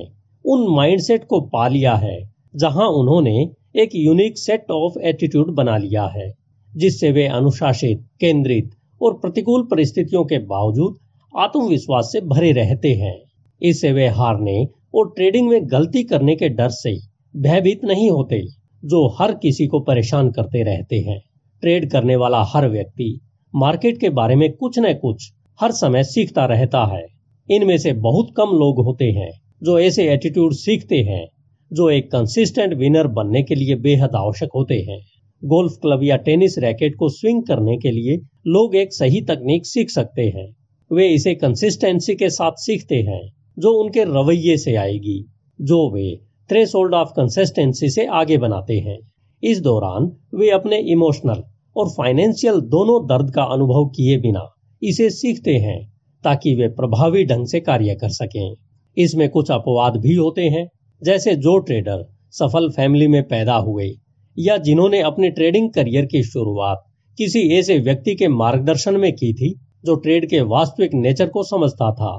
उन माइंडसेट को पा लिया है, जहाँ उन्होंने एक यूनिक सेट ऑफ़ एटीट्यूड बना लिया है, जिससे वे अनुशासित, केंद्रित और प्रतिकूल परिस्थितियों के बावजूद आत्मविश्वास से भरे रहते हैं। इससे वे हारने और ट्रेडिंग में गलती करने के डर से भयभीत नहीं होते। जो हर किसी को परेशान करते रहते हैं। ट्रेड करने वाला हर व्यक्ति मार्केट के बारे में कुछ न कुछ हर समय सीखता रहता है। इनमें से बहुत कम लोग होते हैं जो ऐसे एटीट्यूड सीखते हैं, जो एक कंसिस्टेंट विनर बनने के लिए बेहद आवश्यक होते हैं। गोल्फ क्लब या टेनिस रैकेट को स्विंग करने के लिए लोग एक सही तकनीक सीख सकते हैं। वे इसे कंसिस्टेंसी के साथ सीखते हैं, जो उनके रवैये से आएगी, जो वे थ्रेस होल्ड ऑफ़ कंसिस्टेंसी से आगे बनाते हैं। इस दौरान वे अपने इमोशनल और फाइनेंशियल दोनों दर्द का अनुभव किए बिना इसे सीखते हैं ताकि वे प्रभावी ढंग से कार्य कर सकें। इसमें कुछ अपवाद भी होते हैं, जैसे जो ट्रेडर सफल फैमिली में पैदा हुए या जिन्होंने अपने ट्रेडिंग करियर की शुरुआत किसी ऐसे व्यक्ति के मार्गदर्शन में की थी जो ट्रेड के वास्तविक नेचर को समझता था।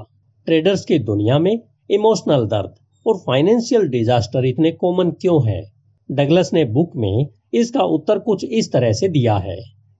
ट्रेडर्स की दुनिया में इमोशनल दर्द और फाइनेंशियल डिजास्टर इतने कॉमन क्यों है? डगलस ने बुक में इसका उत्तर कुछ इस तरह से दिया है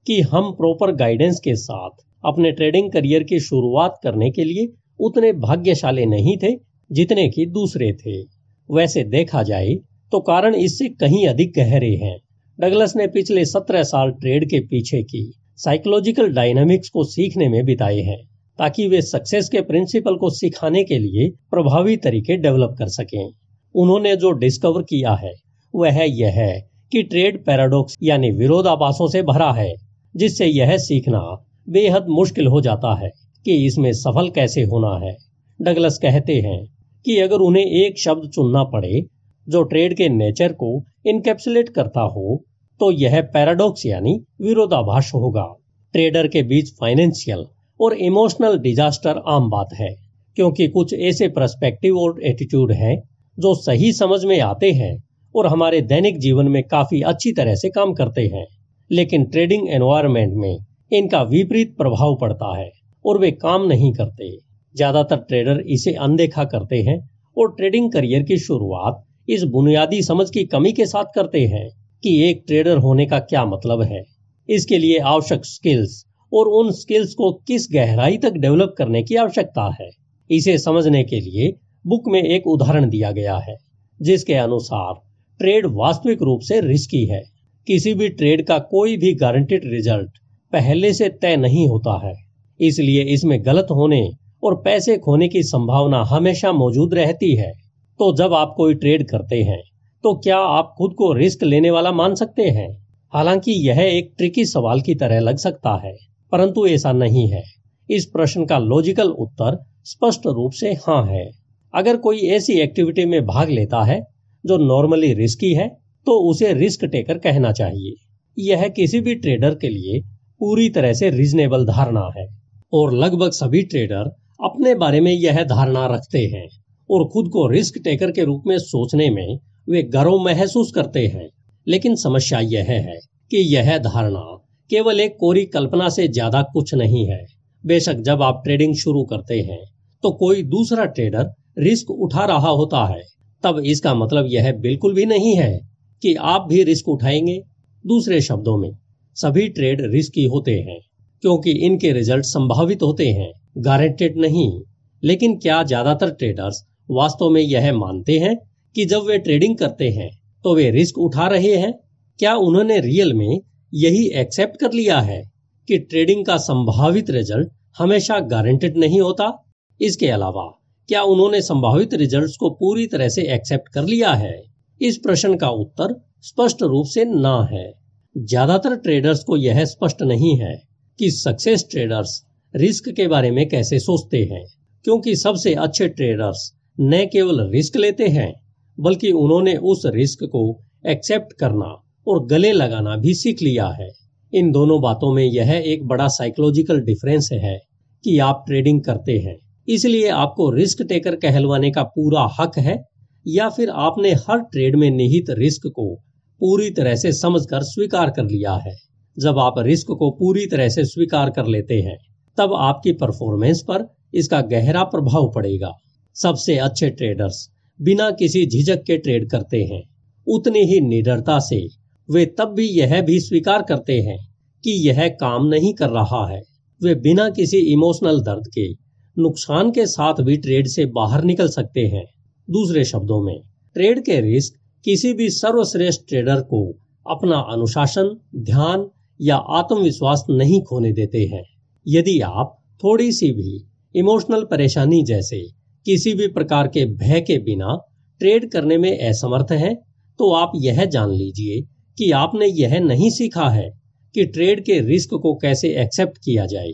कि हम प्रॉपर गाइडेंस के साथ अपने ट्रेडिंग करियर की शुरुआत करने के लिए उतने भाग्यशाली नहीं थे जितने की दूसरे थे। वैसे देखा जाए तो कारण इससे कहीं अधिक गहरे हैं। डगलस ने पिछले सत्रह साल ट्रेड के पीछे की साइकोलॉजिकल डायनामिक्स को सीखने में बिताए हैं। ताकि वे सक्सेस के प्रिंसिपल को सिखाने के लिए प्रभावी तरीके डेवलप कर सकें। उन्होंने जो डिस्कवर किया है, वह यह है कि ट्रेड पैराडॉक्स यानी विरोधाभासों से भरा है, जिससे यह सीखना बेहद मुश्किल हो जाता है कि इसमें सफल कैसे होना है। डगलस कहते हैं कि अगर उन्हें एक शब्द चुनना पड़े जो ट्रेड के नेचर को इनकेप्सुलेट करता हो तो यह पैराडॉक्स यानी विरोधाभास होगा। ट्रेडर के बीच फाइनेंशियल और इमोशनल डिजास्टर आम बात है, क्योंकि कुछ ऐसे परस्पेक्टिव और एटीट्यूड हैं, जो सही समझ में आते हैं और हमारे दैनिक जीवन में काफ़ी अच्छी तरह से काम करते हैं। लेकिन ट्रेडिंग एनवायरमेंट में इनका विपरीत प्रभाव पड़ता है और वे काम नहीं करते। ज़्यादातर ट्रेडर इसे अनदेखा करते हैं और ट्रेडिंग करियर की शुरुआत इस बुनियादी समझ की कमी के साथ करते हैं कि एक ट्रेडर होने का क्या मतलब है। इसके लिए आवश्यक स्किल्स और उन स्किल्स को किस गहराई तक डेवलप करने की आवश्यकता है? इसे समझने के लिए बुक में एक उदाहरण दिया गया है, जिसके अनुसार ट्रेड वास्तविक रूप से रिस्की है। किसी भी ट्रेड का कोई भी गारंटेड रिज़ल्ट पहले से तय नहीं होता है। इसलिए इसमें गलत होने और पैसे खोने की संभावना हमेशा मौजूद रहती है। तो जब आप कोई ट्रेड करते हैं तो क्या आप खुद को रिस्क लेने वाला मान सकते हैं? हालाँकि यह एक ट्रिकी सवाल की तरह लग सकता है। परंतु ऐसा नहीं है। इस प्रश्न का लॉजिकल उत्तर स्पष्ट रूप से हाँ है। अगर कोई ऐसी एक्टिविटी में भाग लेता है, जो नॉर्मली रिस्की है तो उसे रिस्क टेकर कहना चाहिए। यह किसी भी ट्रेडर के लिए पूरी तरह से रीजनेबल धारणा है। और लगभग सभी ट्रेडर अपने बारे में यह धारणा रखते हैं और खुद को रिस्क टेकर के रूप में सोचने में वे गर्व महसूस करते हैं। लेकिन समस्या यह है कि यह धारणा केवल एक कोरी कल्पना से ज़्यादा कुछ नहीं है। बेशक जब आप ट्रेडिंग शुरू करते हैं तो कोई दूसरा ट्रेडर रिस्क उठा रहा होता है। तब इसका मतलब यह बिल्कुल भी नहीं है कि आप भी रिस्क उठाएँगे। दूसरे शब्दों में, सभी ट्रेड रिस्की होते हैं, क्योंकि इनके रिज़ल्ट संभावित होते हैं। गारंटेड नहीं, लेकिन क्या ज़्यादातर ट्रेडर्स वास्तव में यह मानते हैं कि जब वे ट्रेडिंग करते हैं तो वे रिस्क उठा रहे हैं? क्या उन्होंने रियल में यही एक्सेप्ट कर लिया है कि ट्रेडिंग का संभावित रिज़ल्ट हमेशा गारंटेड नहीं होता। इसके अलावा, क्या उन्होंने संभावित रिजल्ट्स को पूरी तरह से एक्सेप्ट कर लिया है? इस प्रश्न का उत्तर स्पष्ट रूप से ना है। ज़्यादातर ट्रेडर्स को यह स्पष्ट नहीं है कि सक्सेस ट्रेडर्स रिस्क के बारे में कैसे सोचते हैं, क्योंकि सबसे अच्छे ट्रेडर्स न केवल रिस्क लेते हैं, बल्कि उन्होंने उस रिस्क को एक्सेप्ट करना और गले लगाना भी सीख लिया है। इन दोनों बातों में यह एक बड़ा साइकोलॉजिकल डिफरेंस है कि आप ट्रेडिंग करते हैं। इसलिए आपको रिस्क टेकर कहलवाने का पूरा हक है या फिर आपने हर ट्रेड में निहित रिस्क को पूरी तरह से समझकर स्वीकार कर लिया है। जब आप रिस्क को पूरी तरह से स्वीकार कर लेते हैं, तब आपकी परफॉर्मेंस पर इसका गहरा प्रभाव पड़ेगा। सबसे अच्छे ट्रेडर्स बिना किसी झिझक के ट्रेड करते हैं। उतनी ही निडरता से वे तब भी यह भी स्वीकार करते हैं कि यह काम नहीं कर रहा है। वे बिना किसी इमोशनल दर्द के, नुकसान के साथ भी ट्रेड से बाहर निकल सकते हैं। दूसरे शब्दों में ट्रेड के रिस्क किसी भी सर्वश्रेष्ठ ट्रेडर को अपना अनुशासन, ध्यान या आत्मविश्वास नहीं खोने देते हैं। यदि आप थोड़ी सी भी इमोशनल परेशानी जैसे किसी भी प्रकार के भय के बिना ट्रेड करने में असमर्थ हैं तो आप यह जान लीजिए कि आपने यह नहीं सीखा है कि ट्रेड के रिस्क को कैसे एक्सेप्ट किया जाए।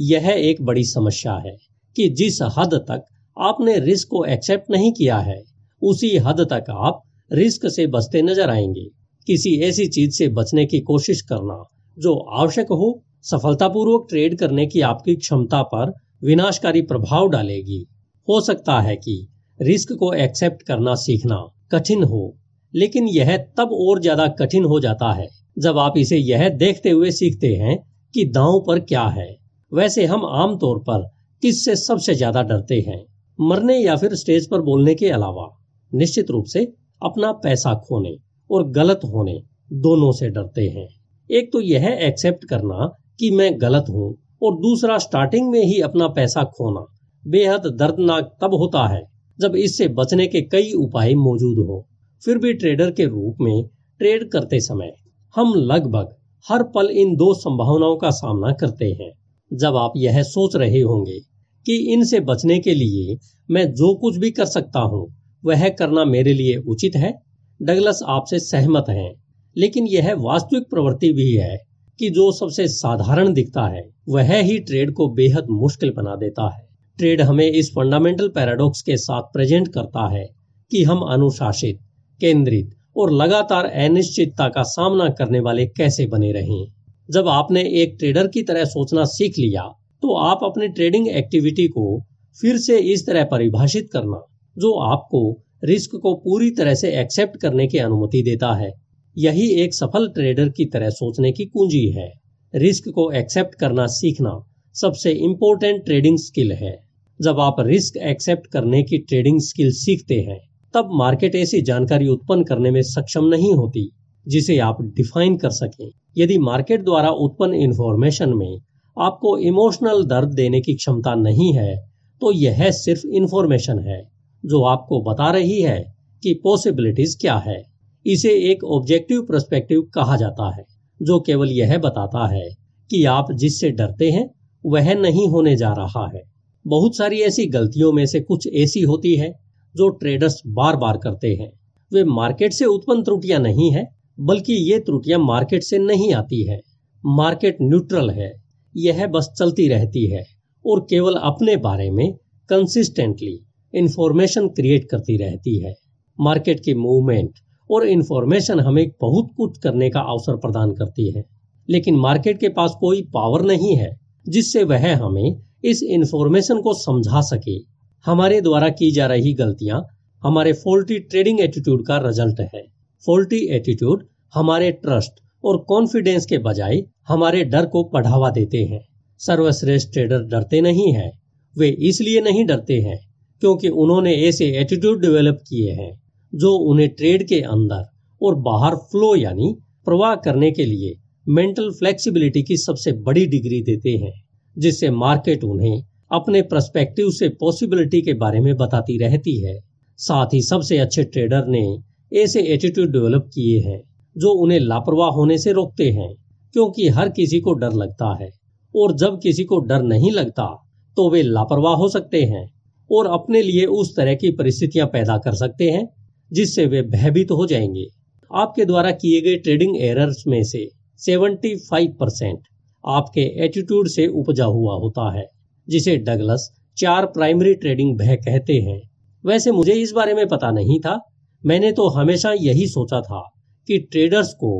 यह एक बड़ी समस्या है कि जिस हद तक आपने रिस्क को एक्सेप्ट नहीं किया है, उसी हद तक आप रिस्क से बचते नज़र आएँगे। किसी ऐसी चीज़ से बचने की कोशिश करना जो आवश्यक हो, सफलतापूर्वक ट्रेड करने की आपकी क्षमता पर विनाशकारी प्रभाव डालेगी। हो सकता है कि रिस्क को एक्सेप्ट करना सीखना कठिन हो लेकिन यह तब और ज़्यादा कठिन हो जाता है, जब आप इसे यह देखते हुए सीखते हैं कि दांव पर क्या है। वैसे हम आमतौर पर किससे सबसे ज़्यादा डरते हैं, मरने या फिर स्टेज पर बोलने के अलावा। निश्चित रूप से अपना पैसा खोने और गलत होने दोनों से डरते हैं। एक तो यह एक्सेप्ट करना कि मैं गलत हूँ और दूसरा स्टार्टिंग में ही अपना पैसा खोना बेहद दर्दनाक तब होता है जब इससे बचने के कई उपाय मौजूद हो। फिर भी ट्रेडर के रूप में ट्रेड करते समय हम लगभग हर पल इन दो संभावनाओं का सामना करते हैं। जब आप यह सोच रहे होंगे कि इनसे बचने के लिए मैं जो कुछ भी कर सकता हूँ, वह करना मेरे लिए उचित है? डगलस आपसे सहमत हैं, लेकिन यह वास्तविक प्रवृत्ति भी है कि जो सबसे साधारण दिखता है, वह ही ट्रेड को बेहद मुश्किल बना देता है। ट्रेड हमें इस फंडामेंटल पैराडॉक्स के साथ प्रेजेंट करता है कि हम अनुशासित केंद्रित और लगातार अनिश्चितता का सामना करने वाले कैसे बने रहें? जब आपने एक ट्रेडर की तरह सोचना सीख लिया तो आप अपनी ट्रेडिंग एक्टिविटी को फिर से इस तरह परिभाषित करना, जो आपको रिस्क को पूरी तरह से एक्सेप्ट करने की अनुमति देता है। यही एक सफल ट्रेडर की तरह सोचने की कुंजी है। रिस्क को एक्सेप्ट करना सीखना सबसे इम्पोर्टेंट ट्रेडिंग स्किल है। जब आप रिस्क एक्सेप्ट करने की ट्रेडिंग स्किल सीखते हैं तब मार्केट ऐसी जानकारी उत्पन्न करने में सक्षम नहीं होती, जिसे आप डिफाइन कर सकें। यदि मार्केट द्वारा उत्पन्न इंफॉर्मेशन में आपको इमोशनल दर्द देने की क्षमता नहीं है तो यह सिर्फ़ इंफॉर्मेशन है, जो आपको बता रही है कि पॉसिबिलिटीज क्या है। इसे एक ऑब्जेक्टिव परस्पेक्टिव कहा जाता है, जो केवल यह बताता है कि आप जिससे डरते हैं, वह नहीं होने जा रहा है। बहुत सारी ऐसी गलतियों में से कुछ ऐसी होती है जो ट्रेडर्स बार बार करते हैं। वे मार्केट से उत्पन्न त्रुटियाँ नहीं है, बल्कि ये त्रुटियाँ मार्केट से नहीं आती है। मार्केट न्यूट्रल है, यह बस चलती रहती है और केवल अपने बारे में कंसिस्टेंटली इंफॉर्मेशन क्रिएट करती रहती है। मार्केट की मूवमेंट और इंफॉर्मेशन हमें बहुत कुछ करने का अवसर प्रदान करती है। लेकिन मार्केट के पास कोई पावर नहीं है, जिससे वह हमें इस इंफॉर्मेशन को समझा सके। हमारे द्वारा की जा रही गलतियाँ, हमारे फोल्टी ट्रेडिंग एटीट्यूड का रिज़ल्ट है। फोल्टी एटीट्यूड हमारे ट्रस्ट और कॉन्फिडेंस के बजाय हमारे डर को बढ़ावा देते हैं। सर्वश्रेष्ठ ट्रेडर डरते नहीं हैं। वे इसलिए नहीं डरते हैं क्योंकि उन्होंने ऐसे एटीट्यूड डेवलप किए हैं जो उन्हें ट्रेड के अंदर और बाहर फ्लो यानी प्रवाह करने के लिए मेंटल फ्लेक्सिबिलिटी की सबसे बड़ी डिग्री देते हैं, जिससे मार्केट उन्हें अपने प्रस्पेक्टिव से पॉसिबिलिटी के बारे में बताती रहती है। साथ ही सबसे अच्छे ट्रेडर ने ऐसे एटीट्यूड डेवलप किए हैं, जो उन्हें लापरवाह होने से रोकते हैं, क्योंकि हर किसी को डर लगता है, और जब किसी को डर नहीं लगता तो वे लापरवाह हो सकते हैं, और अपने लिए उस तरह की परिस्थितियाँ पैदा कर सकते हैं, जिससे वे भयभीत तो हो जाएँगे। आपके द्वारा किए गए ट्रेडिंग एरर्स में से 75 परसेंट आपके एटीट्यूड से उपजा हुआ होता है। जिसे डगलस चार प्राइमरी ट्रेडिंग भय कहते हैं। वैसे मुझे इस बारे में पता नहीं था। मैंने तो हमेशा यही सोचा था कि ट्रेडर्स को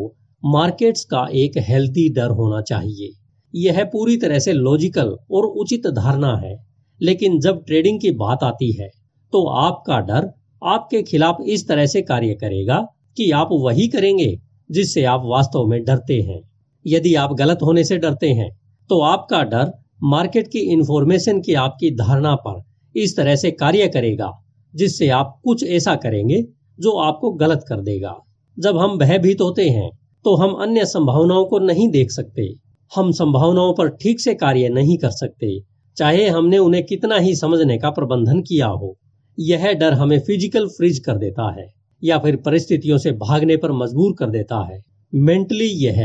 मार्केट्स का एक हेल्थी डर होना चाहिए। यह पूरी तरह से लॉजिकल और उचित धारणा है। लेकिन जब ट्रेडिंग की बात आती है तो आपका डर आपके खिलाफ इस तरह से कार्य करेगा कि आप वही करेंगे जिससे आप वास्तव में डरते हैं। यदि आप गलत होने से डरते हैं तो आपका डर मार्केट की इंफॉर्मेशन की आपकी धारणा पर इस तरह से कार्य करेगा, जिससे आप कुछ ऐसा करेंगे जो आपको गलत कर देगा। जब हम भयभीत होते हैं तो हम अन्य संभावनाओं को नहीं देख सकते। हम संभावनाओं पर ठीक से कार्य नहीं कर सकते, चाहे हमने उन्हें कितना ही समझने का प्रबंधन किया हो। यह डर हमें फ़िज़िकल फ्रीज कर देता है, या फिर परिस्थितियों से भागने पर मजबूर कर देता है। मेंटली यह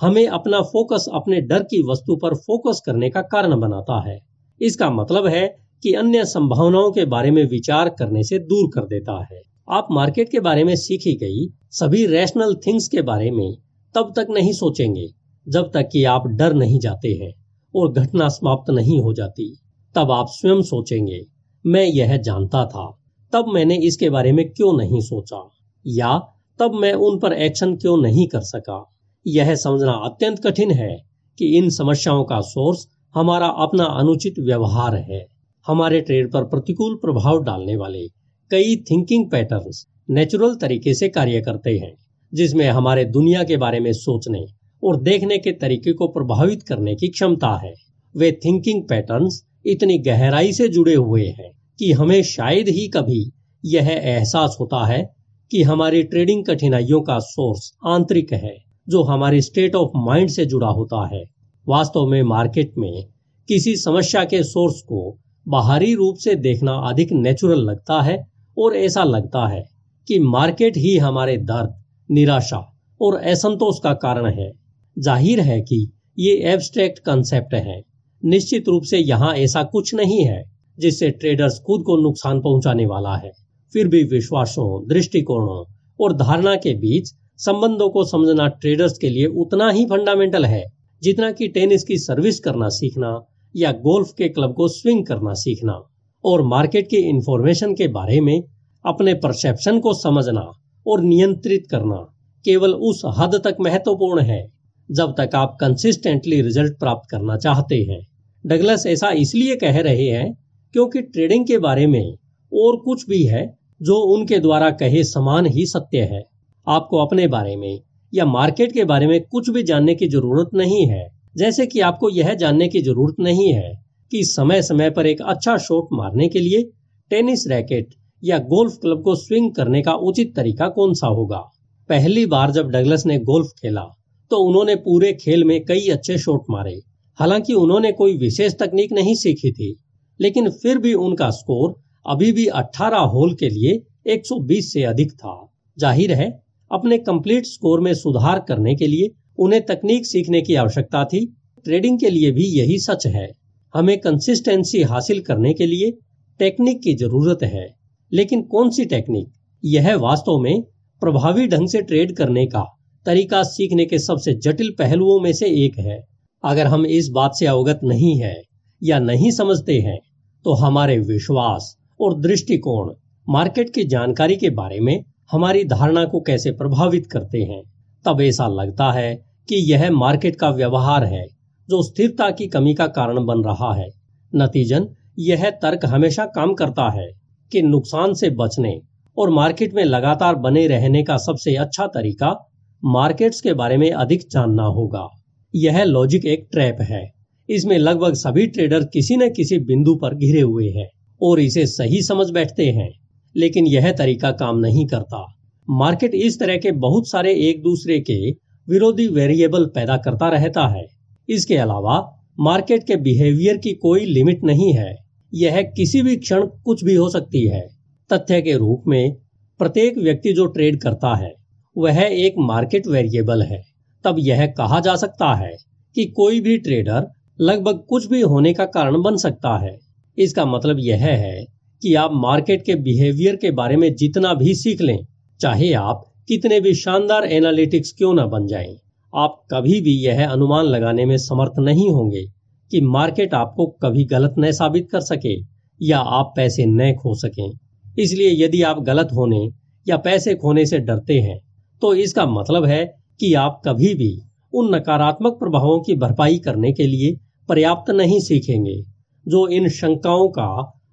हमें अपना फोकस अपने डर की वस्तु पर फोकस करने का कारण बनाता है। इसका मतलब है कि अन्य संभावनाओं के बारे में विचार करने से दूर कर देता है। आप मार्केट के बारे में सीखी गई सभी रैशनल थिंग्स के बारे में तब तक नहीं सोचेंगे, जब तक कि आप डर नहीं जाते हैं और घटना समाप्त नहीं हो जाती। तब आप स्वयं सोचेंगे, मैं यह जानता था, तब मैंने इसके बारे में क्यों नहीं सोचा? या तब मैं उन पर एक्शन क्यों नहीं कर सका? यह समझना अत्यंत कठिन है कि इन समस्याओं का सोर्स हमारा अपना अनुचित व्यवहार है। हमारे ट्रेड पर प्रतिकूल प्रभाव डालने वाले कई थिंकिंग पैटर्न्स नेचुरल तरीके से कार्य करते हैं, जिसमें हमारे दुनिया के बारे में सोचने और देखने के तरीके को प्रभावित करने की क्षमता है। वे थिंकिंग पैटर्न्स इतनी गहराई से जुड़े हुए हैं कि हमें शायद ही कभी यह एहसास होता है कि हमारी ट्रेडिंग कठिनाइयों का सोर्स आंतरिक है। जो हमारे स्टेट ऑफ़ माइंड से जुड़ा होता है। वास्तव में मार्केट में किसी समस्या के सोर्स को बाहरी रूप से देखना अधिक नेचुरल लगता है और ऐसा लगता है कि मार्केट ही हमारे दर्द, निराशा और असंतोष का कारण है। ज़ाहिर है कि ये एब्स्ट्रैक्ट कंसेप्ट है। निश्चित रूप से यहाँ ऐसा कुछ नहीं है जिससे ट्रेडर्स खुद को नुकसान पहुँचाने वाला है। फिर भी विश्वासों, दृष्टिकोणों और धारणा के बीच संबंधों को समझना ट्रेडर्स के लिए उतना ही फंडामेंटल है, जितना कि टेनिस की सर्विस करना सीखना या गोल्फ के क्लब को स्विंग करना सीखना और मार्केट की इंफॉर्मेशन के बारे में अपने परसेप्शन को समझना और नियंत्रित करना केवल उस हद तक महत्वपूर्ण है, जब तक आप कंसिस्टेंटली रिज़ल्ट प्राप्त करना चाहते हैं। डगलस ऐसा इसलिए कह रहे हैं क्योंकि ट्रेडिंग के बारे में और कुछ भी है जो उनके द्वारा कहे समान ही सत्य है। आपको अपने बारे में या मार्केट के बारे में कुछ भी जानने की ज़रूरत नहीं है। जैसे कि आपको यह जानने की ज़रूरत नहीं है कि समय समय पर एक अच्छा शॉट मारने के लिए टेनिस रैकेट या गोल्फ क्लब को स्विंग करने का उचित तरीका कौन सा होगा? पहली बार जब डगलस ने गोल्फ खेला तो उन्होंने पूरे खेल में कई अच्छे शॉट मारे। हालाँकि उन्होंने कोई विशेष तकनीक नहीं सीखी थी, लेकिन फिर भी उनका स्कोर अभी भी 18 होल के लिए 120 से अधिक था। ज़ाहिर है अपने कंप्लीट स्कोर में सुधार करने के लिए उन्हें तकनीक सीखने की आवश्यकता थी। ट्रेडिंग के लिए भी यही सच है। हमें कंसिस्टेंसी हासिल करने के लिए टेक्निक की ज़रूरत है। लेकिन कौन सी टेक्निक यह वास्तव में प्रभावी ढंग से ट्रेड करने का तरीका सीखने के सबसे जटिल पहलुओं में से एक है। अगर हम इस बात से अवगत नहीं है या नहीं समझते हैं तो हमारे विश्वास और दृष्टिकोण मार्केट की जानकारी के बारे में हमारी धारणा को कैसे प्रभावित करते हैं? तब ऐसा लगता है कि यह मार्केट का व्यवहार है, जो स्थिरता की कमी का कारण बन रहा है। नतीजन, यह तर्क हमेशा काम करता है कि नुकसान से बचने और मार्केट में लगातार बने रहने का सबसे अच्छा तरीका मार्केट्स के बारे में अधिक जानना होगा। यह लॉजिक एक ट्रैप है। इसमें लगभग सभी ट्रेडर किसी न किसी बिंदु पर घिरे हुए हैं और इसे सही समझ बैठते हैं। लेकिन यह तरीका काम नहीं करता। मार्केट इस तरह के बहुत सारे एक दूसरे के विरोधी वेरिएबल पैदा करता रहता है। इसके अलावा, मार्केट के बिहेवियर की कोई लिमिट नहीं है। यह किसी भी क्षण कुछ भी हो सकती है। तथ्य के रूप में, प्रत्येक व्यक्ति जो ट्रेड करता है, वह एक मार्केट वेरिएबल है। तब यह कहा जा सकता है कि कोई भी ट्रेडर लगभग कुछ भी होने का कारण बन सकता है। इसका मतलब यह है कि आप मार्केट के बिहेवियर के बारे में जितना भी सीख लें चाहे आप कितने भी शानदार एनालिटिक्स क्यों ना बन जाएँ, आप कभी भी यह अनुमान लगाने में समर्थ नहीं होंगे कि मार्केट आपको कभी गलत न साबित कर सके या आप पैसे न खो सकें। इसलिए यदि आप गलत होने या पैसे खोने से डरते हैं तो इसका मतलब है कि आप कभी भी उन नकारात्मक प्रभावों की भरपाई करने के लिए पर्याप्त नहीं सीखेंगे जो इन शंकाओं का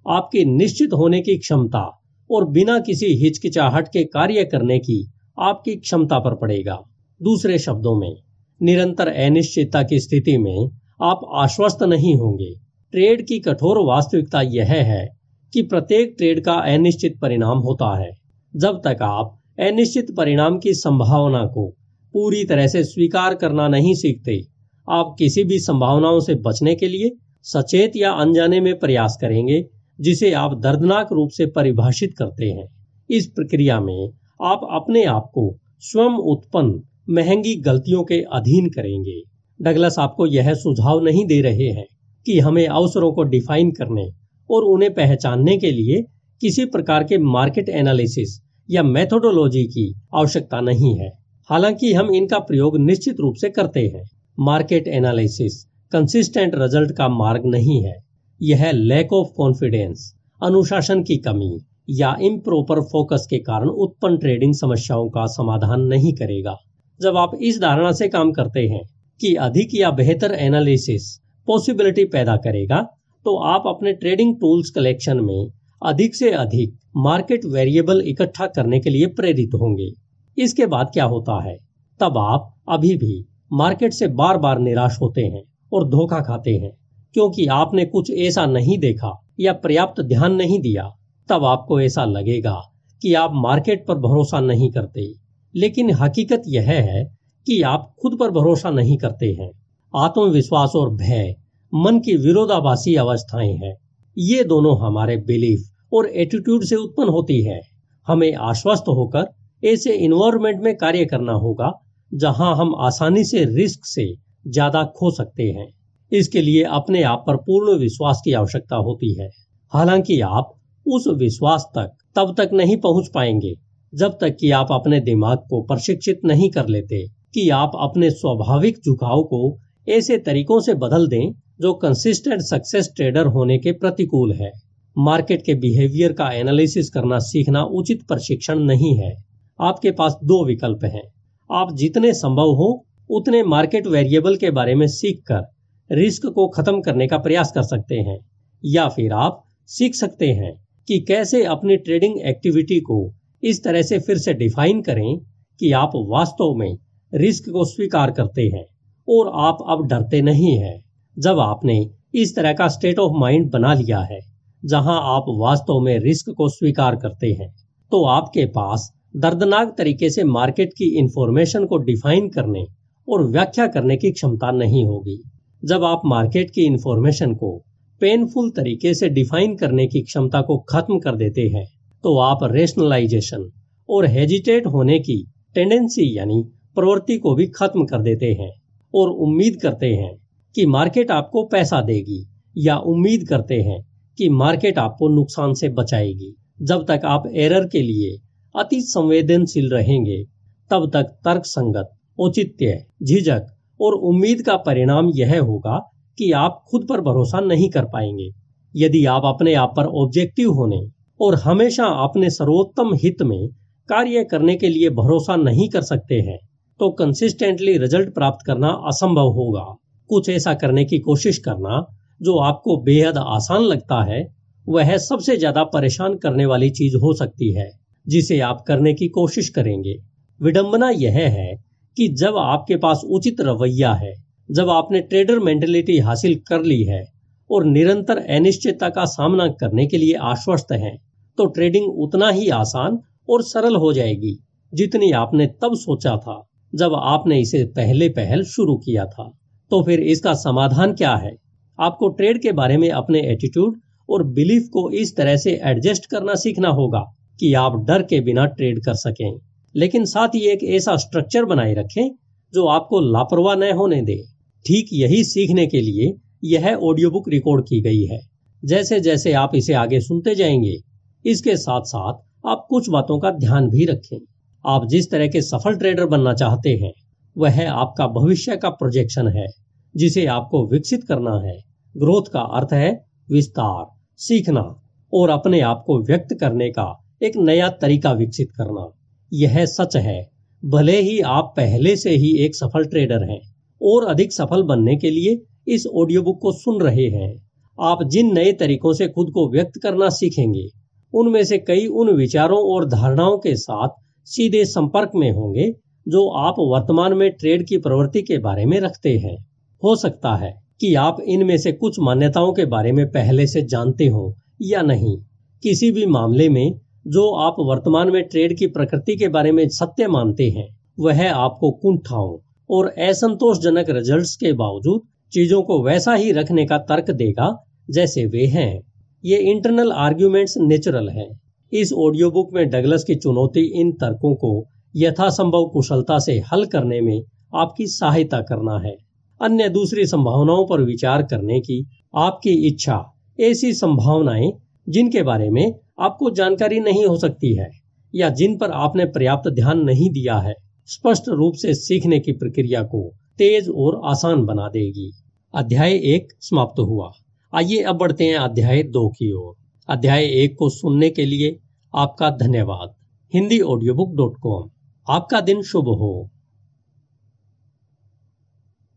आपकी निश्चित होने की क्षमता और बिना किसी हिचकिचाहट के कार्य करने की आपकी क्षमता पर पड़ेगा। दूसरे शब्दों में, निरंतर अनिश्चितता की स्थिति में आप आश्वस्त नहीं होंगे। ट्रेड की कठोर वास्तविकता यह है कि प्रत्येक ट्रेड का अनिश्चित परिणाम होता है। जब तक आप अनिश्चित परिणाम की संभावना को पूरी तरह से स्वीकार करना नहीं सीखते, आप किसी भी संभावनाओं से बचने के लिए सचेत या अनजाने में प्रयास करेंगे जिसे आप दर्दनाक रूप से परिभाषित करते हैं। इस प्रक्रिया में आप अपने आप को स्वयं उत्पन्न महँगी गलतियों के अधीन करेंगे। डगलस आपको यह सुझाव नहीं दे रहे हैं कि हमें अवसरों को डिफाइन करने और उन्हें पहचानने के लिए किसी प्रकार के मार्केट एनालिसिस या मेथोडोलॉजी की आवश्यकता नहीं है। हालाँकि हम इनका प्रयोग निश्चित रूप से करते हैं। मार्केट एनालिसिस कंसिस्टेंट रिज़ल्ट का मार्ग नहीं है। यह लैक ऑफ़ कॉन्फिडेंस अनुशासन की कमी या इम्प्रोपर फोकस के कारण उत्पन्न ट्रेडिंग समस्याओं का समाधान नहीं करेगा। जब आप इस धारणा से काम करते हैं कि अधिक या बेहतर एनालिसिस पॉसिबिलिटी पैदा करेगा तो आप अपने ट्रेडिंग टूल्स कलेक्शन में अधिक से अधिक मार्केट वेरिएबल इकट्ठा करने के लिए प्रेरित होंगे। इसके बाद क्या होता है? तब आप अभी भी मार्केट से बार बार निराश होते हैं और धोखा खाते हैं। क्योंकि आपने कुछ ऐसा नहीं देखा या पर्याप्त ध्यान नहीं दिया, तब आपको ऐसा लगेगा कि आप मार्केट पर भरोसा नहीं करते। लेकिन हकीकत यह है कि आप खुद पर भरोसा नहीं करते हैं। आत्मविश्वास और भय, मन की विरोधाभासी अवस्थाएँ हैं। ये दोनों हमारे बिलीफ और एटीट्यूड से उत्पन्न होती है। हमें आश्वस्त होकर ऐसे इन्वायरमेंट में कार्य करना होगा, जहाँ हम आसानी से रिस्क से ज़्यादा खो सकते हैं। इसके लिए अपने आप पर पूर्ण विश्वास की आवश्यकता होती है। हालाँकि आप उस विश्वास तक, तब तक नहीं पहुँच पाएँगे, जब तक कि आप अपने दिमाग को प्रशिक्षित नहीं कर लेते कि आप अपने स्वाभाविक झुकाव को ऐसे तरीकों से बदल दें जो कंसिस्टेंट सक्सेस ट्रेडर होने के प्रतिकूल है। मार्केट के बिहेवियर का एनालिसिस करना सीखना उचित प्रशिक्षण नहीं है। आपके पास दो विकल्प हैं। आप जितने संभव हो, उतने मार्केट वेरिएबल के बारे में सीखकर रिस्क को खत्म करने का प्रयास कर सकते हैं, या फिर आप सीख सकते हैं कि कैसे अपनी ट्रेडिंग एक्टिविटी को इस तरह से फिर से डिफाइन करें कि आप वास्तव में रिस्क को स्वीकार करते हैं और आप अब डरते नहीं हैं। जब आपने इस तरह का स्टेट ऑफ़ माइंड बना लिया है, जहाँ आप वास्तव में रिस्क को स्वीकार करते हैं तो आपके पास दर्दनाक तरीके से मार्केट की इंफॉर्मेशन को डिफाइन करने और व्याख्या करने की क्षमता नहीं होगी। जब आप मार्केट की इंफॉर्मेशन को पेनफुल तरीके से डिफाइन करने की क्षमता को खत्म कर देते हैं तो आप रेशनलाइजेशन और हेजिटेट होने की टेंडेंसी यानी प्रवृत्ति को भी खत्म कर देते हैं और उम्मीद करते हैं कि मार्केट आपको पैसा देगी या उम्मीद करते हैं कि मार्केट आपको नुकसान से बचाएगी। जब तक आप एरर के लिए अति संवेदनशील रहेंगे, तब तक तर्क संगत औचित्य, झिझक और उम्मीद का परिणाम यह होगा कि आप खुद पर भरोसा नहीं कर पाएँगे। यदि आप अपने आप पर ऑब्जेक्टिव होने और हमेशा अपने सर्वोत्तम हित में कार्य करने के लिए भरोसा नहीं कर सकते हैं तो कंसिस्टेंटली रिज़ल्ट प्राप्त करना असंभव होगा। कुछ ऐसा करने की कोशिश करना जो आपको बेहद आसान लगता है, वह सबसे ज़्यादा परेशान करने वाली चीज़ हो सकती है, जिसे आप करने की कोशिश करेंगे। विडंबना यह है कि जब आपके पास उचित रवैया है जब आपने ट्रेडर मेंटेलिटी हासिल कर ली है और निरंतर अनिश्चितता का सामना करने के लिए आश्वस्त हैं, तो ट्रेडिंग उतना ही आसान और सरल हो जाएगी जितनी आपने तब सोचा था जब आपने इसे पहले पहल शुरू किया था। तो फिर इसका समाधान क्या है? आपको ट्रेड के बारे में अपने एटीट्यूड और बिलीफ को इस तरह से एडजस्ट करना सीखना होगा कि आप डर के बिना ट्रेड कर सकें। लेकिन साथ ही एक ऐसा स्ट्रक्चर बनाए रखें जो आपको लापरवाह न होने दे। ठीक यही सीखने के लिए यह ऑडियो बुक रिकॉर्ड की गई है। जैसे जैसे आप इसे आगे सुनते जाएँगे, इसके साथ साथ आप कुछ बातों का ध्यान भी रखें। आप जिस तरह के सफल ट्रेडर बनना चाहते हैं, वह आपका भविष्य का प्रोजेक्शन है, जिसे आपको विकसित करना है। ग्रोथ का अर्थ है विस्तार, सीखना और अपने आप को व्यक्त करने का एक नया तरीका विकसित करना। यह सच है। भले ही आप पहले से ही एक सफल ट्रेडर हैं और अधिक सफल बनने के लिए इस ऑडियो बुक को सुन रहे हैं। आप जिन नए तरीकों से खुद को व्यक्त करना सीखेंगे, उनमें से कई उन विचारों और धारणाओं के साथ सीधे संपर्क में होंगे, जो आप वर्तमान में ट्रेड की प्रवृत्ति के बारे में रखते हैं। हो सकता है कि आप इनमें से कुछ मान्यताओं के बारे में पहले से जानते हो या नहीं। किसी भी मामले में जो आप वर्तमान में ट्रेड की प्रकृति के बारे में सत्य मानते हैं, वह आपको कुंठाओं और असंतोषजनक रिजल्ट्स के बावजूद चीज़ों को वैसा ही रखने का तर्क देगा जैसे वे हैं। ये इंटरनल आर्ग्यूमेंट्स नेचुरल है। इस ऑडियो बुक में डगलस की चुनौती इन तर्कों को यथासंभव कुशलता से हल करने में आपकी सहायता करना है। अन्य दूसरी संभावनाओं पर विचार करने की आपकी इच्छा, ऐसी संभावनाएँ जिनके बारे में आपको जानकारी नहीं हो सकती है, या जिन पर आपने पर्याप्त ध्यान नहीं दिया है, स्पष्ट रूप से सीखने की प्रक्रिया को तेज और आसान बना देगी। अध्याय एक समाप्त हुआ। आइए अब बढ़ते हैं अध्याय दो की ओर। अध्याय एक को सुनने के लिए आपका धन्यवाद। Hindi audio book dot com आपका दिन शुभ हो।